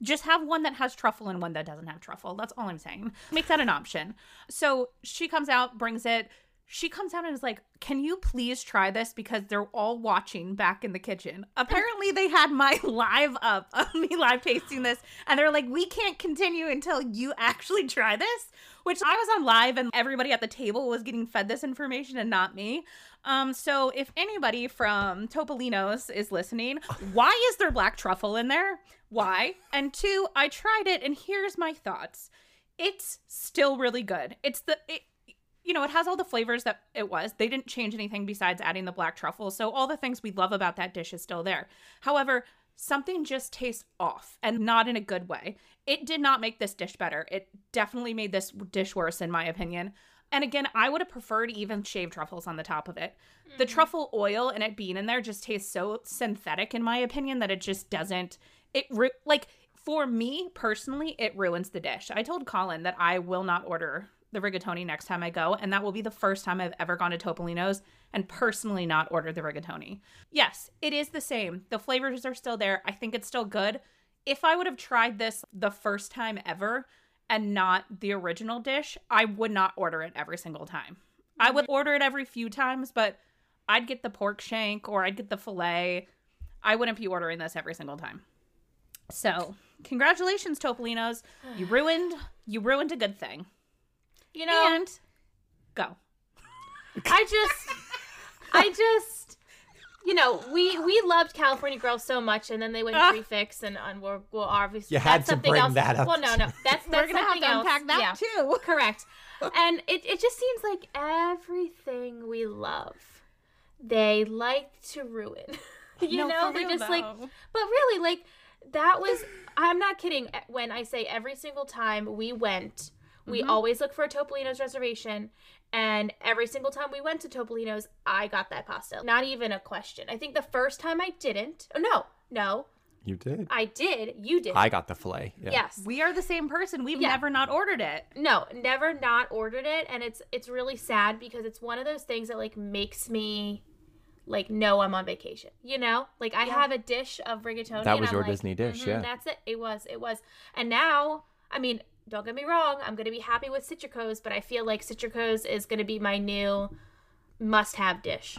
just have one that has truffle and one that doesn't have truffle. That's all I'm saying. Make that an option. So she comes out, brings it. She comes out and is like, Can you please try this? Because they're all watching back in the kitchen. Apparently, they had my live up of me live tasting this, and they're like, We can't continue until you actually try this. Which I was on live, and everybody at the table was getting fed this information and not me. Um, so if anybody from Topolino's is listening, why is there black truffle in there? Why? And two, I tried it and here's my thoughts. It's still really good. It's the it, you know, it has all the flavors that it was. They didn't change anything besides adding the black truffle. So all the things we love about that dish is still there. However, something just tastes off and not in a good way. It did not make this dish better. It definitely made this dish worse in my opinion. And again, I would have preferred even shaved truffles on the top of it. The mm-hmm. truffle oil and it being in there just tastes so synthetic, in my opinion, that it just doesn't. It like for me personally, it ruins the dish. I told Colin that I will not order the rigatoni next time I go, and that will be the first time I've ever gone to Topolino's and personally not ordered the rigatoni. Yes, it is the same. The flavors are still there. I think it's still good. If I would have tried this the first time ever, and not the original dish, I would not order it every single time. I would order it every few times, but I'd get the pork shank or I'd get the filet. I wouldn't be ordering this every single time. So, congratulations, Topolinos. You ruined you ruined a good thing. You know, And go. I just, I just, you know, we we loved California Girls so much, and then they went Ah. prefix, and, and we're well, obviously You had that's to something bring else. that up. Well, no, no, that's that's We're gonna have to else. unpack that yeah, too. correct. and it it just seems like everything we love, they like to ruin. you No, know, they real, just like, but really, like that was. I'm not kidding when I say every single time we went, we Mhm. always look for a Topolino's reservation. And every single time we went to Topolino's, I got that pasta. Not even a question. I think the first time I didn't. Oh, no, no, You did. I did. You did. I got the filet. Yeah. Yes. We are the same person. We've Yeah. never not ordered it. No, never not ordered it, and it's it's really sad because it's one of those things that like makes me like know I'm on vacation. You know, like I have a dish of rigatoni. That and was I'm your like, Disney dish, "Mhm, yeah. That's it. It was. It was. And now, I mean, don't get me wrong. I'm gonna be happy with Citrico's, but I feel like Citrico's is gonna be my new must-have dish.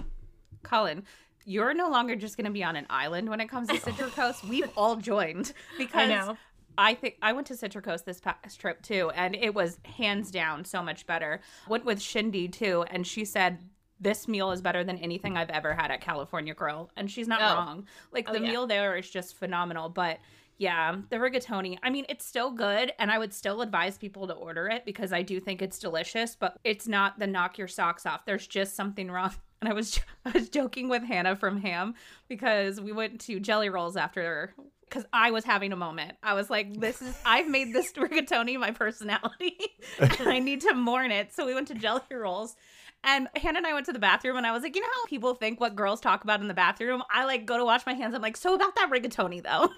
Colin, you're no longer just going to be on an island when it comes to Citrico's. We've all joined because know. I think I went to Citrico's this past trip too, and it was hands down so much better. Went with Shindy too, and she said this meal is better than anything I've ever had at California Grill, and she's not Oh. wrong. Like Oh, the yeah. meal there is just phenomenal, but. Yeah, the rigatoni. I mean, it's still good, and I would still advise people to order it because I do think it's delicious. But it's not the knock your socks off. There's just something wrong. And I was I was joking with Hannah from Ham because we went to Jelly Rolls after because I was having a moment. I was like, "This is I've made this rigatoni my personality, and I need to mourn it." So we went to Jelly Rolls, and Hannah and I went to the bathroom, and I was like, "You know how people think what girls talk about in the bathroom? I like go to wash my hands. I'm like, so about that rigatoni though."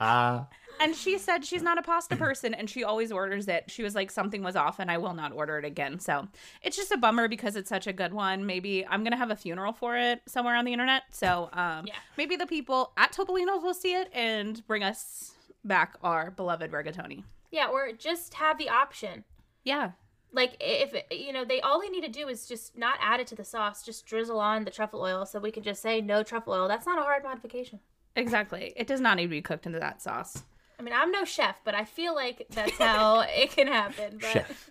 And she said she's not a pasta person and she always orders it. She was like, something was off and I will not order it again. So it's just a bummer because it's such a good one. Maybe I'm going to have a funeral for it somewhere on the internet. So um, Yeah. maybe the people at Topolino's will see it and bring us back our beloved rigatoni. Yeah, or just have the option. Yeah. Like if you know, they all they need to do is just not add it to the sauce, just drizzle on the truffle oil, so we can just say no truffle oil. That's not a hard modification. Exactly. It does not need to be cooked into that sauce. I mean, I'm no chef, but I feel like that's how it can happen. But Chef.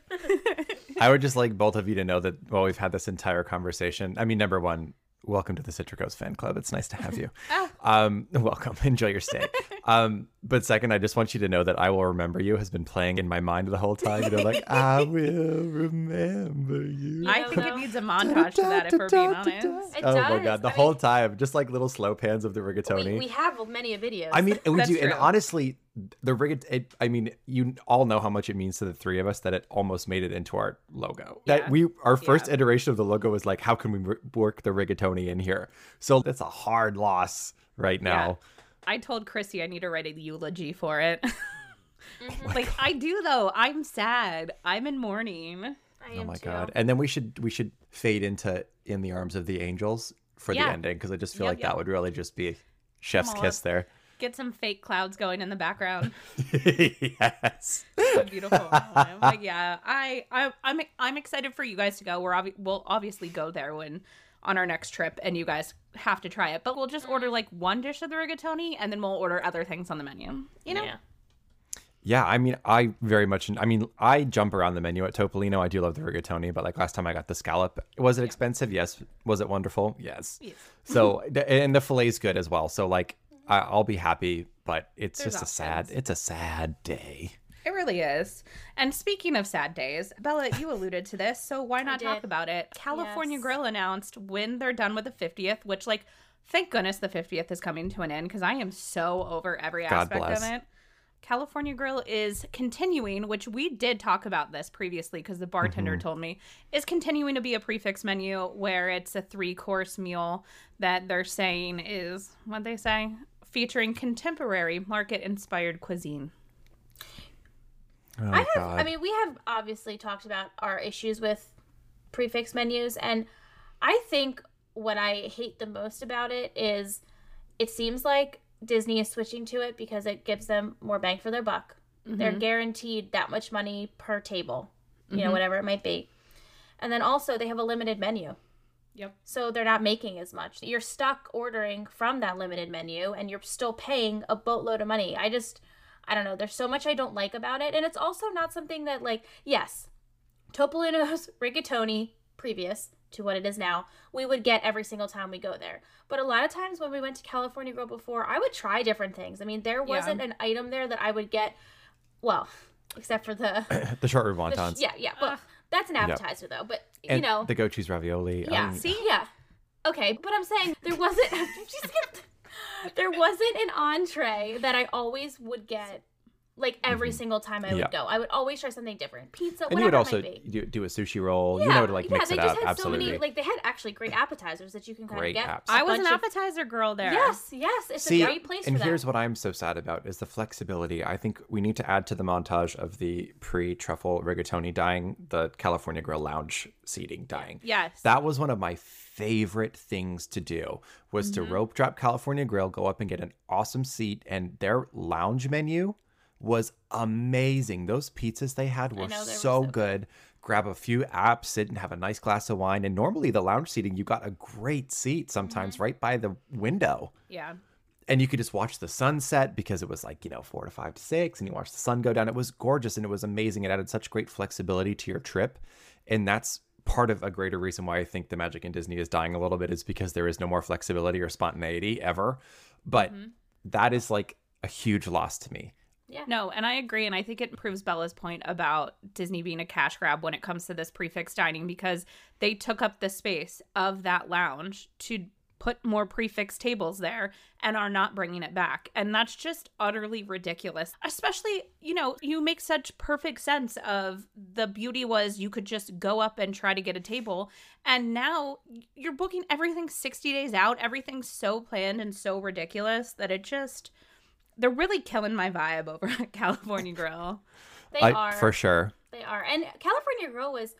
I would just like both of you to know that while we've had this entire conversation, I mean, number one, welcome to the Citricos fan club. It's nice to have you. um, welcome. Enjoy your stay. Um, but second, I just want you to know that I will remember you has been playing in my mind the whole time. You know, like I will remember you. I think it needs a montage for that, if we're being honest. It oh my god, the I whole mean- time, just like little slow pans of the rigatoni. we, we have many a videos. I mean, we That's do, and honestly, the rig. It, I mean, you all know how much it means to the three of us that it almost made it into our logo. Yeah. That we, our first Yeah. iteration of the logo was like, how can we work the rigatoni in here? So that's a hard loss right now. I told Chrissy I need to write a eulogy for it. Mm-hmm. like I do though. I'm sad. I'm in mourning. I Oh my too. god! And then we should we should fade into in the arms of the angels for Yeah. the ending because I just feel Yep, like yep. that would really just be chef's kiss there. Get some fake clouds going in the background. yes. a beautiful moment. But yeah, I, I I'm I'm excited for you guys to go. We're obvi- we'll obviously go there when on our next trip, and you guys have to try it. But we'll just order like one dish of the rigatoni, and then we'll order other things on the menu. You know, Yeah. Yeah, I mean, I very much. I mean, I jump around the menu at Topolino. I do love the rigatoni, but like last time I got the scallop, was it expensive? Yes. Was it wonderful? Yes. Yes. So, and the fillet's good as well. So, like, I, I'll be happy, but it's There's just a sad. It's a sad day. it really is. And speaking of sad days, Bella, you alluded to this, so why not talk about it? California Yes. Grill announced when they're done with the 50th, which like. Thank goodness the 50th is coming to an end because I am so over every God aspect bless. of it. California Grill is continuing, which we did talk about this previously because the bartender Mm-hmm. told me, is continuing to be a prefix menu where it's a three course meal that they're saying is, what they say, featuring contemporary market inspired cuisine. Oh I have. God. I mean, we have obviously talked about our issues with prefix menus, and I think what I hate the most about it is it seems like Disney is switching to it because it gives them more bang for their buck. They're mm-hmm. guaranteed that much money per table, you know, mm-hmm. whatever it might be. And then also they have a limited menu. Yep. So they're not making as much. You're stuck ordering from that limited menu and you're still paying a boatload of money. I just I don't know, there's so much I don't like about it and it's also not something that like yes, Topolino's rigatoni previous to what it is now, we would get every single time we go there. But a lot of times when we went to California Grill before, I would try different things. I mean, there wasn't an item there that I would get well, except for the, the short rib the wontons. yeah, yeah. Well, that's an appetizer though, but you and know, the goat cheese ravioli. yeah. um, See, yeah. Okay, but I'm saying there wasn't. There wasn't an entree that I always would get, like every single time I would Mm-hmm. Yeah. go. I would always try something different, pizza, and you would also it might be. do, do a sushi roll. Yeah, you know, to like yeah, mix they just had Absolutely. so many. Like they had actually great appetizers that you can kind Great of get. apps. a I was an bunch of- appetizer girl there. Yes, yes, it's See, a great place and for that. here's what I'm so sad about is the flexibility. I think we need to add to the montage of the pre-truffle rigatoni dying, the California Grill lounge seating dying. Yes. That was one of my favorite things to do was Mm-hmm. to rope drop California Grill, go up and get an awesome seat, and their lounge menu was amazing. Those pizzas they had were know, so, so good. Grab a few apps, sit and have a nice glass of wine. And normally the lounge seating, you got a great seat sometimes Mm-hmm. right by the window yeah. and you could just watch the sunset because it was like you know four to five to six and you watch the sun go down it was gorgeous and it was amazing it added such great flexibility to your trip and that's part of a greater reason why i think the magic in disney is dying a little bit is because there is no more flexibility or spontaneity ever but that is like a huge loss to me No, and I agree. And I think it proves Bella's point about Disney being a cash grab when it comes to this prefix dining because they took up the space of that lounge to put more prefix tables there and are not bringing it back. And that's just utterly ridiculous. Especially, you know, you make such perfect sense of the beauty was you could just go up and try to get a table. And now you're booking everything 60 days out. Everything's so planned and so ridiculous that it just they're really killing my vibe over at California Grill. they I, are for sure They are. And California Grill was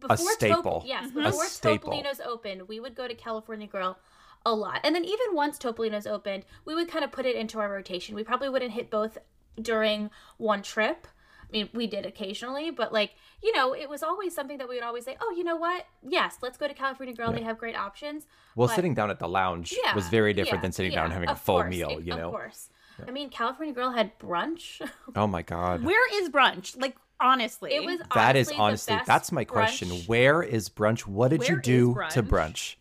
before staple. Top- yes, A before staple. Topolino's opened, we would go to California Grill a lot. And then even once Topolino's opened, we would kind of put it into our rotation. We probably wouldn't hit both during one trip. I mean, we did occasionally, but like, you know, it was always something that we would always say, "Oh, you know what? Yes, let's go to California Grill. They have great options." well But- sitting down at the lounge yeah, was very different yeah, than sitting yeah, down and having a full course, meal it- you know Of course. I mean, California Girl had brunch. Oh my god. Where is brunch? Like honestly, It was That is honestly, honestly the best that's my question. brunch. Where is brunch? What did you Where is do to brunch? brunch?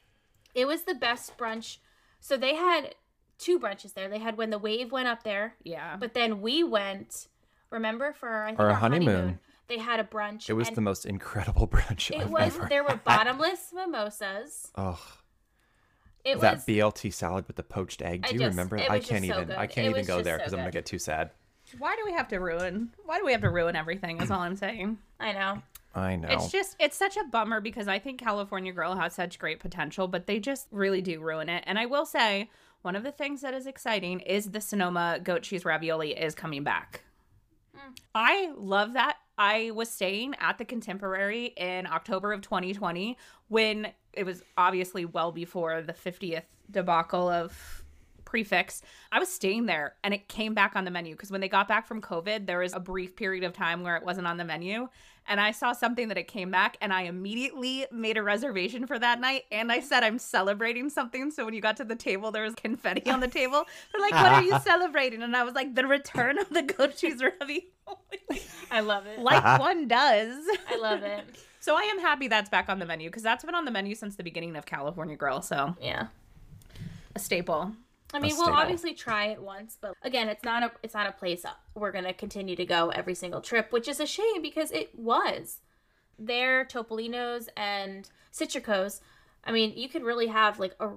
It was the best brunch. So they had two brunches there. They had when the wave went up there, yeah. but then we went. Remember for I think Our our, honeymoon. honeymoon. They had a brunch. It was the most incredible brunch It I've was. ever. There were bottomless mimosas. Oh, It that was. BLT salad with the poached egg. Do I you just- remember? it I was just can't so even. good. I can't It even go just there so because I'm gonna get too sad. Why do we have to ruin? Why do we have to ruin everything? Is all I'm saying. I know. I know. It's just it's such a bummer because I think California Girl has such great potential, but they just really do ruin it. And I will say, one of the things that is exciting is the Sonoma goat cheese ravioli is coming back. Mm. I love that. I was staying at the Contemporary in October of 2020 when it was obviously well before the 50th debacle of prefix. I was staying there and it came back on the menu because when they got back from COVID, there was a brief period of time where it wasn't on the menu. And I saw something that it came back and I immediately made a reservation for that night. And I said, I'm celebrating something. So when you got to the table, there was confetti on the table. They're like, What are you celebrating? And I was like, The return of the goat cheese ravioli. I love it. like uh-huh. one does. I love it. So I am happy that's back on the menu because that's been on the menu since the beginning of California Grill. So Yeah. a staple. I mean, we'll obviously try it once, but again, it's not a it's not a place we're gonna continue to go every single trip, which is a shame because it was. There, Topolino's and Citrico's. I mean, you could really have like a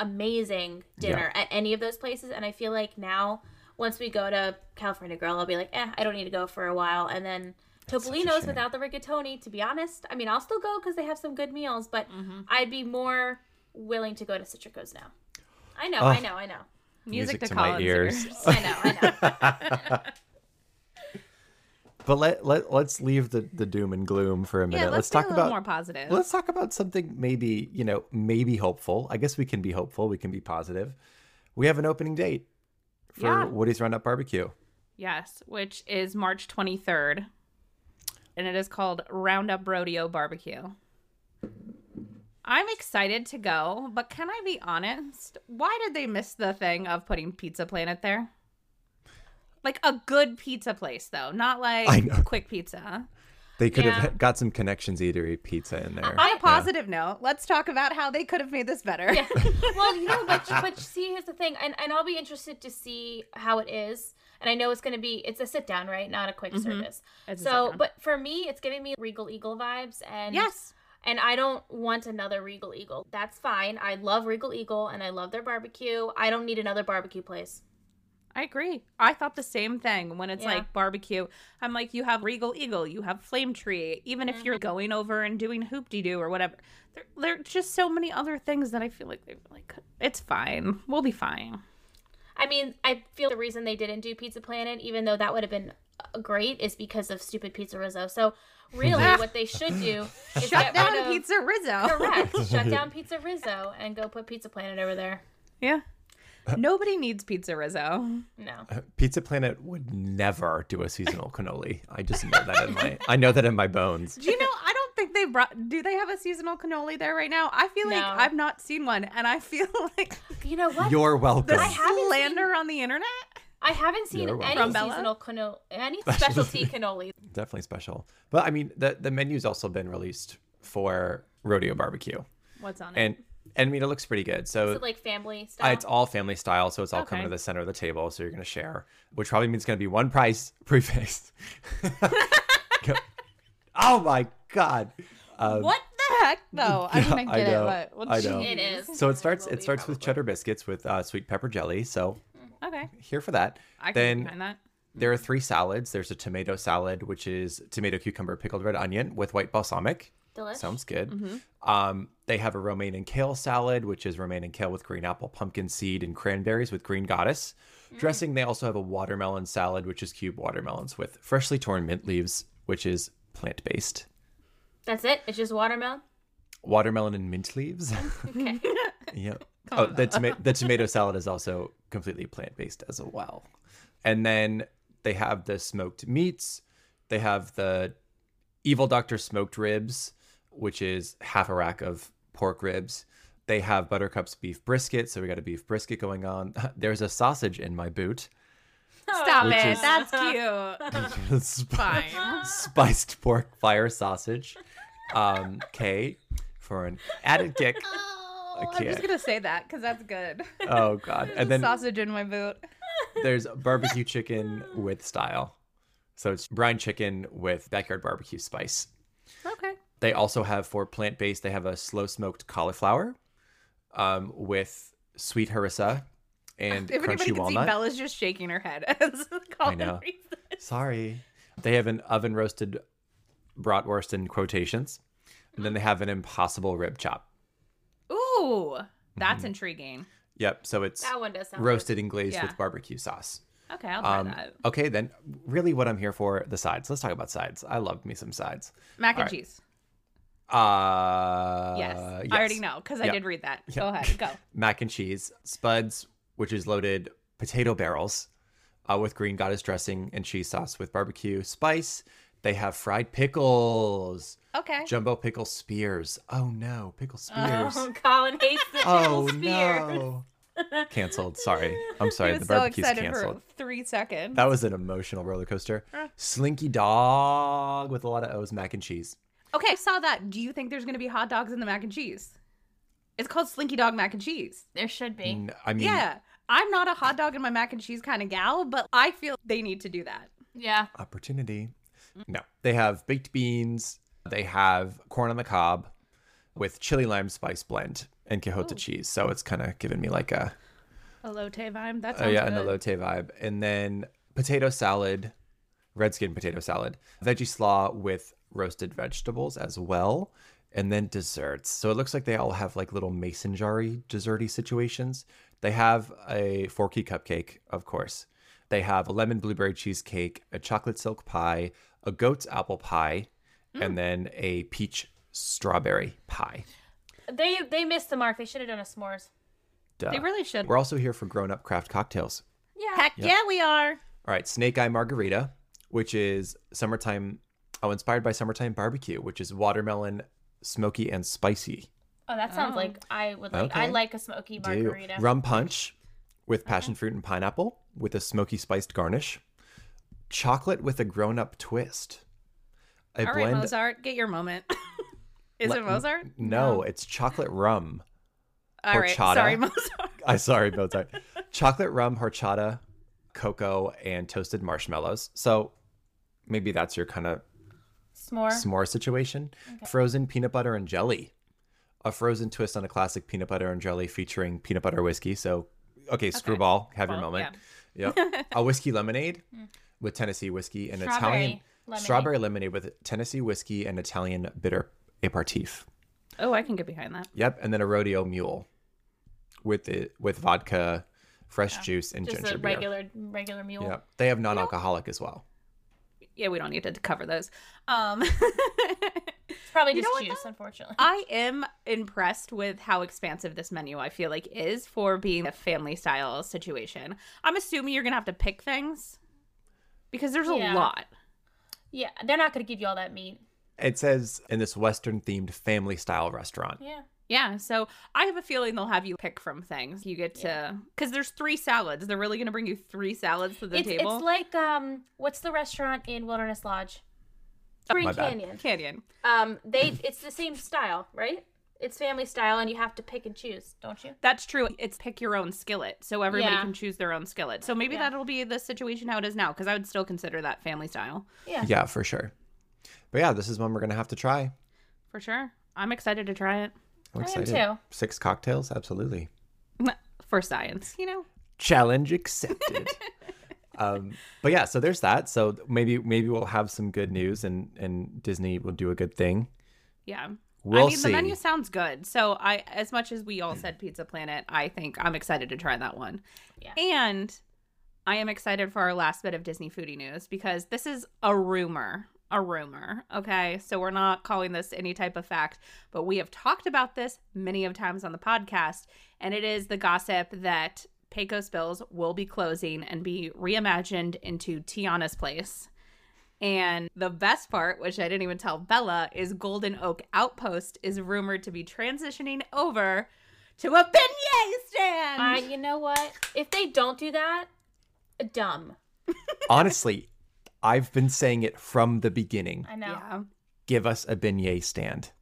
amazing dinner at any of those places, and I feel like now once we go to California Grill, I'll be like, eh, I don't need to go for a while, and then. Topolino's without the rigatoni, to be honest. I mean, I'll still go because they have some good meals, but I'd be more willing to go to Citrico's now. I know, I know, I know. Music, to, my Colin's ears. ears. I know, I know. But let let let's leave the the doom and gloom for a minute. Yeah, let's let's, talk about more positive. let's talk about something maybe you know maybe hopeful. I guess we can be hopeful. We can be positive. We have an opening date for Yeah. Woody's Roundup Barbecue. Yes, which is March 23rd. And it is called Roundup Rodeo Barbecue. I'm excited to go, but can I be honest? Why did they miss the thing of putting Pizza Planet there? Like a good pizza place, though, not like quick pizza. They could Yeah. have got some connections eatery pizza in there. On a positive note, let's talk about how they could have made this better. Yeah. Well, you know, but but see, here's the thing, and and I'll be interested to see how it is. And I know it's going to be it's a sit down, right? Not a quick mm-hmm. service. It's So, but for me, it's giving me Regal Eagle vibes, and Yes. And I don't want another Regal Eagle. That's fine. I love Regal Eagle and I love their barbecue. I don't need another barbecue place. I agree. I thought the same thing when it's Yeah. like barbecue. I'm like, you have Regal Eagle, you have Flame Tree. Even if Mm-hmm. you're going over and doing hoop de doo or whatever, there, there are just so many other things that I feel like they really could. It's fine. We'll be fine. I mean, I feel the reason they didn't do Pizza Planet, even though that would have been uh, great, is because of stupid PizzeRizzo. So really, what they should do is Shut down of, PizzeRizzo. Correct. Shut down PizzeRizzo and go put Pizza Planet over there. Yeah. Nobody needs PizzeRizzo. No. Pizza Planet would never do a seasonal cannoli. I just know that in my I know that in my bones. Do you know? I don't they brought. Do they have a seasonal cannoli there right now? I feel like No. I've not seen one, and I feel like You know what? You're welcome. the I haven't slander on the internet. I haven't seen any From Bella? seasonal cannoli, any specialty cannoli. Definitely special. But I mean the the menu's also been released for Rodeo Barbecue. What's on it? And and I mean it looks pretty good. So Is it like family style? it's all family style, so it's all coming to the center of the table. So you're going to share, which probably means it's going to be one price prefix. oh my god! Um, what the heck, though? I yeah, didn't I get know, it. What? What I know. It is. So it starts. Will It be starts with cheddar biscuits with uh, sweet pepper jelly. So Okay, here for that. I can then find that. there are three salads. There's a tomato salad, which is tomato, cucumber, pickled red onion with white balsamic. Delish. Sounds good. Mm-hmm. Um, they have a romaine and kale salad, which is romaine and kale with green apple, pumpkin seed, and cranberries with green goddess. Mm. Dressing, they also have a watermelon salad, which is cube watermelons with freshly torn mint leaves, which is plant based. That's it. It's just watermelon. Watermelon and mint leaves. Oh, okay. yep. Oh, the, toma- the tomato salad is also completely plant based as well. And then they have the smoked meats. They have the Evil Doctor smoked ribs, which is half a rack of pork ribs. They have Buttercup's beef brisket, so we got a beef brisket going on. There's a sausage in my boot. Stop Which it. is- That's cute. Sp- Fine. Spiced pork fire sausage. Um, K for an added kick. Oh, I I'm just gonna say that because that's good. Oh god. And then sausage in my boot. there's barbecue chicken with style. So it's brine chicken with backyard barbecue spice. Okay. They also have for plant based, they have a slow smoked cauliflower um, with sweet harissa and If anybody crunchy can see. Bella's just shaking her head as Colin know. reads this. Sorry. They have an oven roasted bratwurst in quotations. And then they have an impossible rib chop. Ooh, that's Mm-hmm. intriguing. Yep. So it's That one does sound roasted and glazed Yeah. with barbecue sauce. Okay, I'll try Um, that. okay, then really what I'm here for the sides. Let's talk about sides. I love me some sides. Mac and alright. cheese. Uh, Yes. yes. I already know because I did read that. Yep. Go ahead. Go. Mac and cheese, spuds, which is loaded potato barrels uh, with green goddess dressing and cheese sauce with barbecue spice. They have fried pickles, Okay. jumbo pickle spears. Oh no, pickle spears. Oh, Colin hates the Oh pickle spears. no. Canceled. Sorry. I'm sorry. he The was so excited canceled. for three seconds. That was an emotional roller coaster. Slinky dog with a lot of O's, mac and cheese. Okay, I saw that. Do you think there's going to be hot dogs in the mac and cheese? It's called Slinky Dog Mac and Cheese. There should be. N- I mean, Yeah. I'm not a hot dog in my mac and cheese kind of gal, but I feel they need to do that. Yeah. opportunity. No, they have baked beans. They have corn on the cob with chili lime spice blend and Cotija oh. cheese. So it's kind of giving me like a Elote vibe. That oh sounds yeah, an good. elote vibe. And then potato salad, red skin potato salad, veggie slaw with roasted vegetables as well. And then desserts. So it looks like they all have like little mason jarry desserty situations. They have a forky cupcake, of course. They have a lemon blueberry cheesecake, a chocolate silk pie, a goat's apple pie, and mm. then a peach strawberry pie. They they missed the mark. They should have done a s'mores. Duh. They really should. We're also here for grown up craft cocktails. Yeah. Heck yeah, we are. All right, Snake Eye Margarita, which is summertime, oh, inspired by summertime barbecue, which is watermelon, smoky and spicy. Oh, that sounds Oh. like I would like. I like a smoky Do margarita. rum punch with passion fruit and pineapple with a smoky spiced garnish. Chocolate with a grown up twist. A All right, Mozart, get your moment. Is Le- it Mozart? No, it's chocolate rum. All right, horchata. sorry, Mozart. I sorry, Mozart. chocolate rum, horchata, cocoa, and toasted marshmallows. So maybe that's your kind of S'more. s'more situation. Frozen peanut butter and jelly. A frozen twist on a classic peanut butter and jelly featuring peanut butter whiskey. So, okay, screwball, have your Well, moment. Yep. a whiskey lemonade with Tennessee whiskey and Strawberry Italian lemonade. strawberry lemonade with Tennessee whiskey and Italian bitter aperitif. Oh, I can get behind that. Yep, and then a rodeo mule with it with vodka, fresh juice, and Just ginger a beer. regular regular mule. Yep, they have non-alcoholic as well. Yeah, we don't need to cover those. Um, probably You just know what, juice, unfortunately. I am impressed with how expansive this menu I feel like is for being a family style situation. I'm assuming you're gonna have to pick things because there's a lot. yeah, they're not going to give you all that meat. It says in this Western themed family style restaurant. Yeah. Yeah, so I have a feeling they'll have you pick from things. You get to because there's three salads. They're really gonna bring you three salads to the It's, table. it's like um, what's the restaurant in Wilderness Lodge? Green my bad. Canyon. Canyon. Um, they it's the same style, right? It's family style, and you have to pick and choose, don't you? That's true. It's pick your own skillet, so everybody Yeah. can choose their own skillet. So maybe Yeah. that'll be the situation how it is now, because I would still consider that family style Yeah. Yeah, for sure. But yeah, this is one we're gonna have to try. for sure. I'm excited to try it I'm I am too. Six cocktails, absolutely. for science. You know, Challenge accepted. um, but yeah, so there's that. So maybe maybe we'll have some good news, and and Disney will do a good thing. yeah. We'll I mean, see. the menu sounds good. So I, as much as we all said Pizza Planet, I think I'm excited to try that one. Yeah. And I am excited for our last bit of Disney foodie news because this is a rumor. A rumor. Okay. So we're not calling this any type of fact, but we have talked about this many of times on the podcast. And it is the gossip that Pecos Bills will be closing and be reimagined into Tiana's Place. And the best part, which I didn't even tell Bella, is Golden Oak Outpost is rumored to be transitioning over to a beignet stand. Uh, you know what? If they don't do that, dumb. Honestly, I've been saying it from the beginning. I know. yeah. Give us a beignet stand.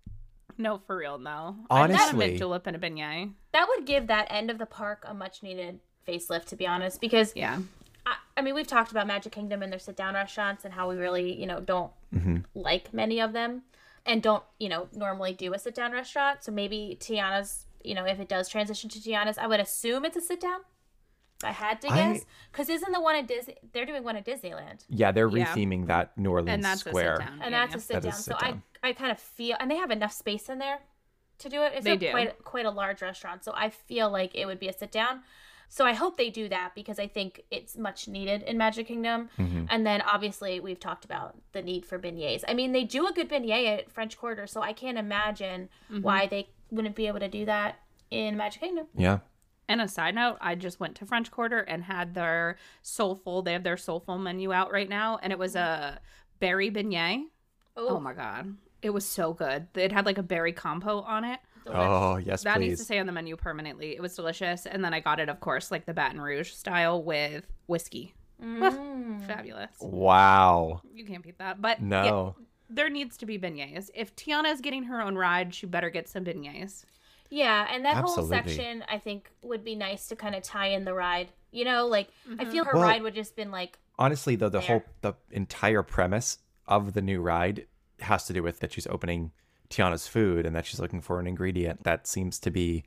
No, for real, no. Honestly. I want a mint julep and a beignet. That would give that end of the park a much needed facelift, to be honest, because Yeah. I, I mean, we've talked about Magic Kingdom and their sit down restaurants and how we really, you know, don't mm-hmm. like many of them and don't, you know, normally do a sit down restaurant. So maybe Tiana's, you know, if it does transition to Tiana's, I would assume it's a sit down. If I had to guess. Because isn't the one at Disney, they're doing one at Disneyland. Yeah, they're Yeah. retheming that New Orleans And that's square. a sit down. And that's a sit That down. is So sit-down. I, I kind of feel, and they have enough space in there to do it. It's They a do. quite quite a large restaurant, so I feel like it would be a sit down. So I hope they do that because I think it's much needed in Magic Kingdom. Mm-hmm. And then obviously we've talked about the need for beignets. I mean, they do a good beignet at French Quarter, so I can't imagine Mm-hmm. why they wouldn't be able to do that in Magic Kingdom. Yeah. And a side note, I just went to French Quarter and had their soulful. They have their soulful menu out right now, and it was a berry beignet. Oh my god, it was so good. It had like a berry compote on it. Oh, yes, That needs to stay on the menu permanently. It was delicious, and then I got it, of course, like the Baton Rouge style with whiskey. Mm. Fabulous. Wow. You can't beat that. But yeah, No. there needs to be beignets. If Tiana is getting her own ride, she better get some beignets. Yeah, and that Absolutely. whole section I think would be nice to kind of tie in the ride. You know, like I mm-hmm. feel her Well- ride would just been like Honestly, though, the There. whole the entire premise of the new ride has to do with that she's opening Tiana's food and that she's looking for an ingredient. That seems to be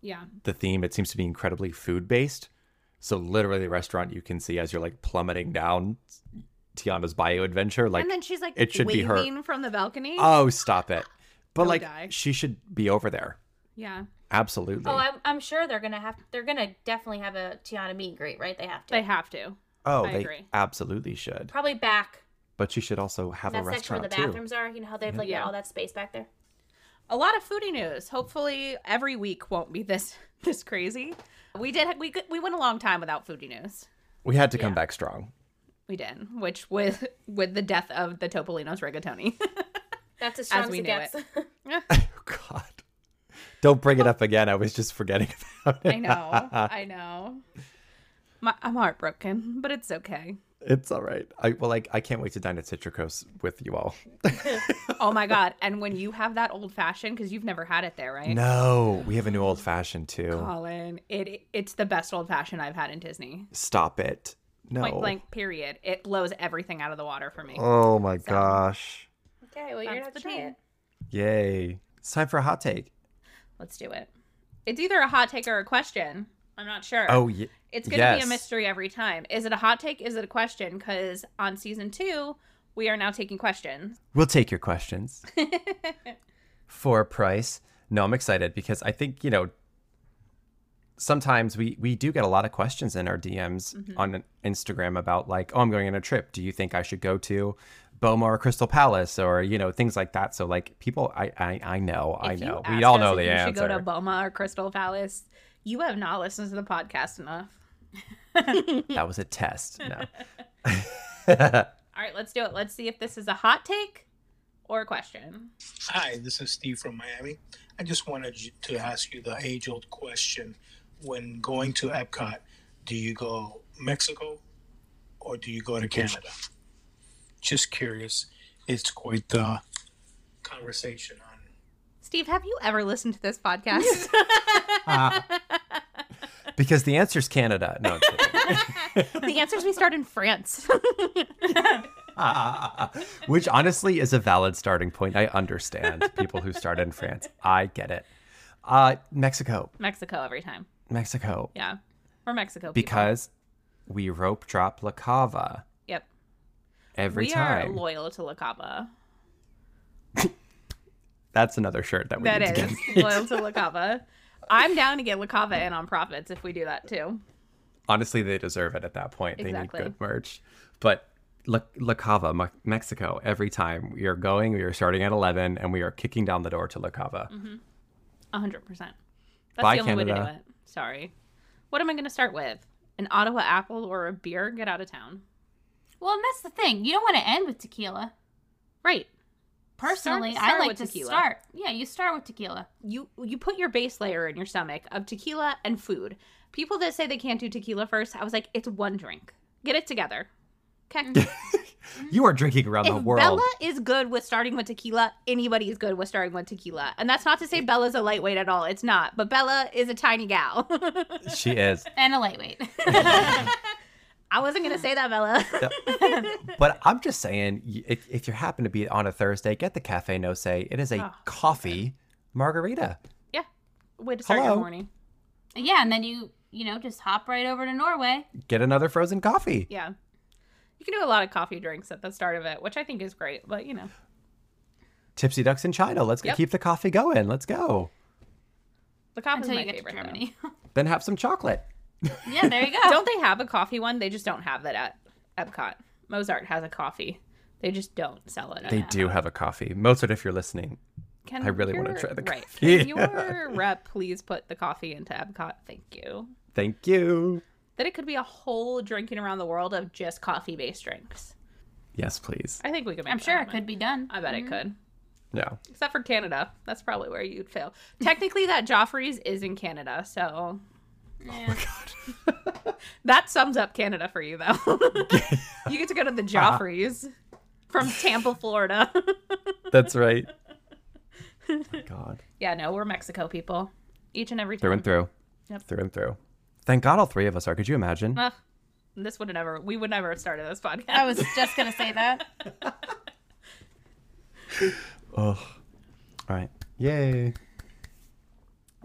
Yeah. the theme. It seems to be incredibly food based. So literally, the restaurant you can see as you're like plummeting down Tiana's Bayou Adventure. Like, and then she's like it should be her. from the balcony. oh, stop it! But Go like, die. she should be over there. Yeah. Absolutely. Oh, I'm, I'm sure they're gonna have. They're gonna definitely have a Tiana meet and greet, right? They have to. They have to. oh, I they agree. absolutely should. Probably back But she should also have a that section where restaurant the too. bathrooms are. You know how they've like Yeah. got all that space back there. a lot of foodie news. Hopefully, every week won't be this this crazy. We did we we went a long time without foodie news. We had to come Yeah. back strong. We did, which with with the death of the Topolino's rigatoni. That's as strong as, we it knew gets. Oh God. Don't bring it up again. I was just forgetting about it. I know, I know. My, I'm heartbroken, but it's okay. It's all right. I well, like I can't wait to dine at Citrico's with you all. Oh my god! And when you have that old fashioned, because you've never had it there, right? no, we have a new old fashioned too. Colin, it it's the best old fashioned I've had in Disney. Stop it. No. Point blank. Period. It blows everything out of the water for me. Oh my gosh. okay, well you're gonna have to the try it. Yay. It's time for a hot take. Let's do it. It's either a hot take or a question. I'm not sure. Oh yeah. It's going to be a mystery every time. Is it a hot take? Is it a question? Because on season two, we are now taking questions. We'll take your questions for a price. No, I'm excited because I think, you know, sometimes we we do get a lot of questions in our DMs Mm-hmm. on Instagram about like, "Oh, I'm going on a trip. Do you think I should go to Boma or Crystal Palace or, you know, things like that." So like people I I, I know, I If you know. We ask all us know if the you answer. should go to Boma or Crystal Palace. You have not listened to the podcast enough. that was a test. No. All right, let's do it. Let's see if this is a hot take or a question. Hi, this is Steve from Miami. I just wanted to ask you the age old question. When going to Epcot, do you go Mexico or do you go to Canada? Just curious. It's quite the conversation on Steve, have you ever listened to this podcast? because the answer is Canada. No, I'm kidding. the answers we start in France. Which honestly is a valid starting point. I understand people who start in France. I get it. Uh, Mexico, Mexico every time. Mexico, Yeah. Or Mexico. people. because we rope drop La Cava Yep. Every we time. are loyal to La Cava. That's another shirt that we That need to is get. loyal to La Cava. I'm down to get La Cava in on profits if we do that too. Honestly, they deserve it at that point. Exactly. They need good merch. But La, La Mexico, every time we are going, we are starting at 11 and we are kicking down the door to La Cava. Mm-hmm. A hundred percent. That's Bye, the only way to do it. Sorry. What am I gonna start with? An Ottawa apple or a beer? Get out of town. Well, and that's the thing. You don't want to end with tequila. Right. Personally, Start- I like with to tequila. start. Yeah, you start with tequila. You you put your base layer in your stomach of tequila and food. People that say they can't do tequila first, I was like, it's one drink. Get it together. Okay. Mm-hmm. You are drinking around the world. Bella is good with starting with tequila, anybody is good with starting with tequila. And that's not to say Bella's a lightweight at all. It's not. But Bella is a tiny gal. She is. And a lightweight. I wasn't gonna say that, Bella. But I'm just saying, if, if you happen to be on a Thursday, get the Cafe No Say. It is a Oh, coffee margarita. yeah. Way to start Hello. your morning. yeah, and then you, you know, just hop right over to Norway. Get another frozen coffee. Yeah. You can do a lot of coffee drinks at the start of it, which I think is great. But you know. Tipsy Ducks in China. Let's Yep. keep the coffee going. Let's go. The coffee is Until my you get favorite. to. Germany. Then have some chocolate. Yeah, there you go. Don't they have a coffee one? They just don't have that at Epcot. Mozart has a coffee. They just don't sell it. at They Epcot. do have a coffee. Mozart, if you're listening, Can I really wanna try the right. coffee. Can your rep please put the coffee into Epcot? Thank you. thank you. That it could be a whole drinking around the world of just coffee based drinks. Yes, please. I think we could. Make I'm that sure it could be done. I bet it mm-hmm. could. Yeah. Except for Canada. That's probably where you'd fail. Technically, that Joffrey's is in Canada, so Oh yeah. that sums up Canada for you, though. you get to go to the uh-huh. Joffrey's from Tampa, Florida. That's right. oh my God. yeah, no, we're Mexico people. Each and every time. Through and through. Yep. Through and through. Thank God all three of us are. Could you imagine? Ugh, this would have never. We would never have started this podcast. I was just gonna say that. Oh. All right. Yay.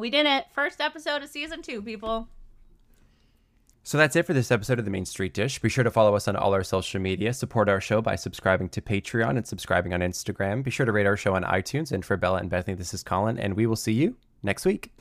We did it. First episode of season two, people. So that's it for this episode of the Main Street Dish. Be sure to follow us on all our social media. Support our show by subscribing to Patreon and subscribing on Instagram. Be sure to rate our show on iTunes. And for Bella and Bethany, this is Colin, and we will see you next week.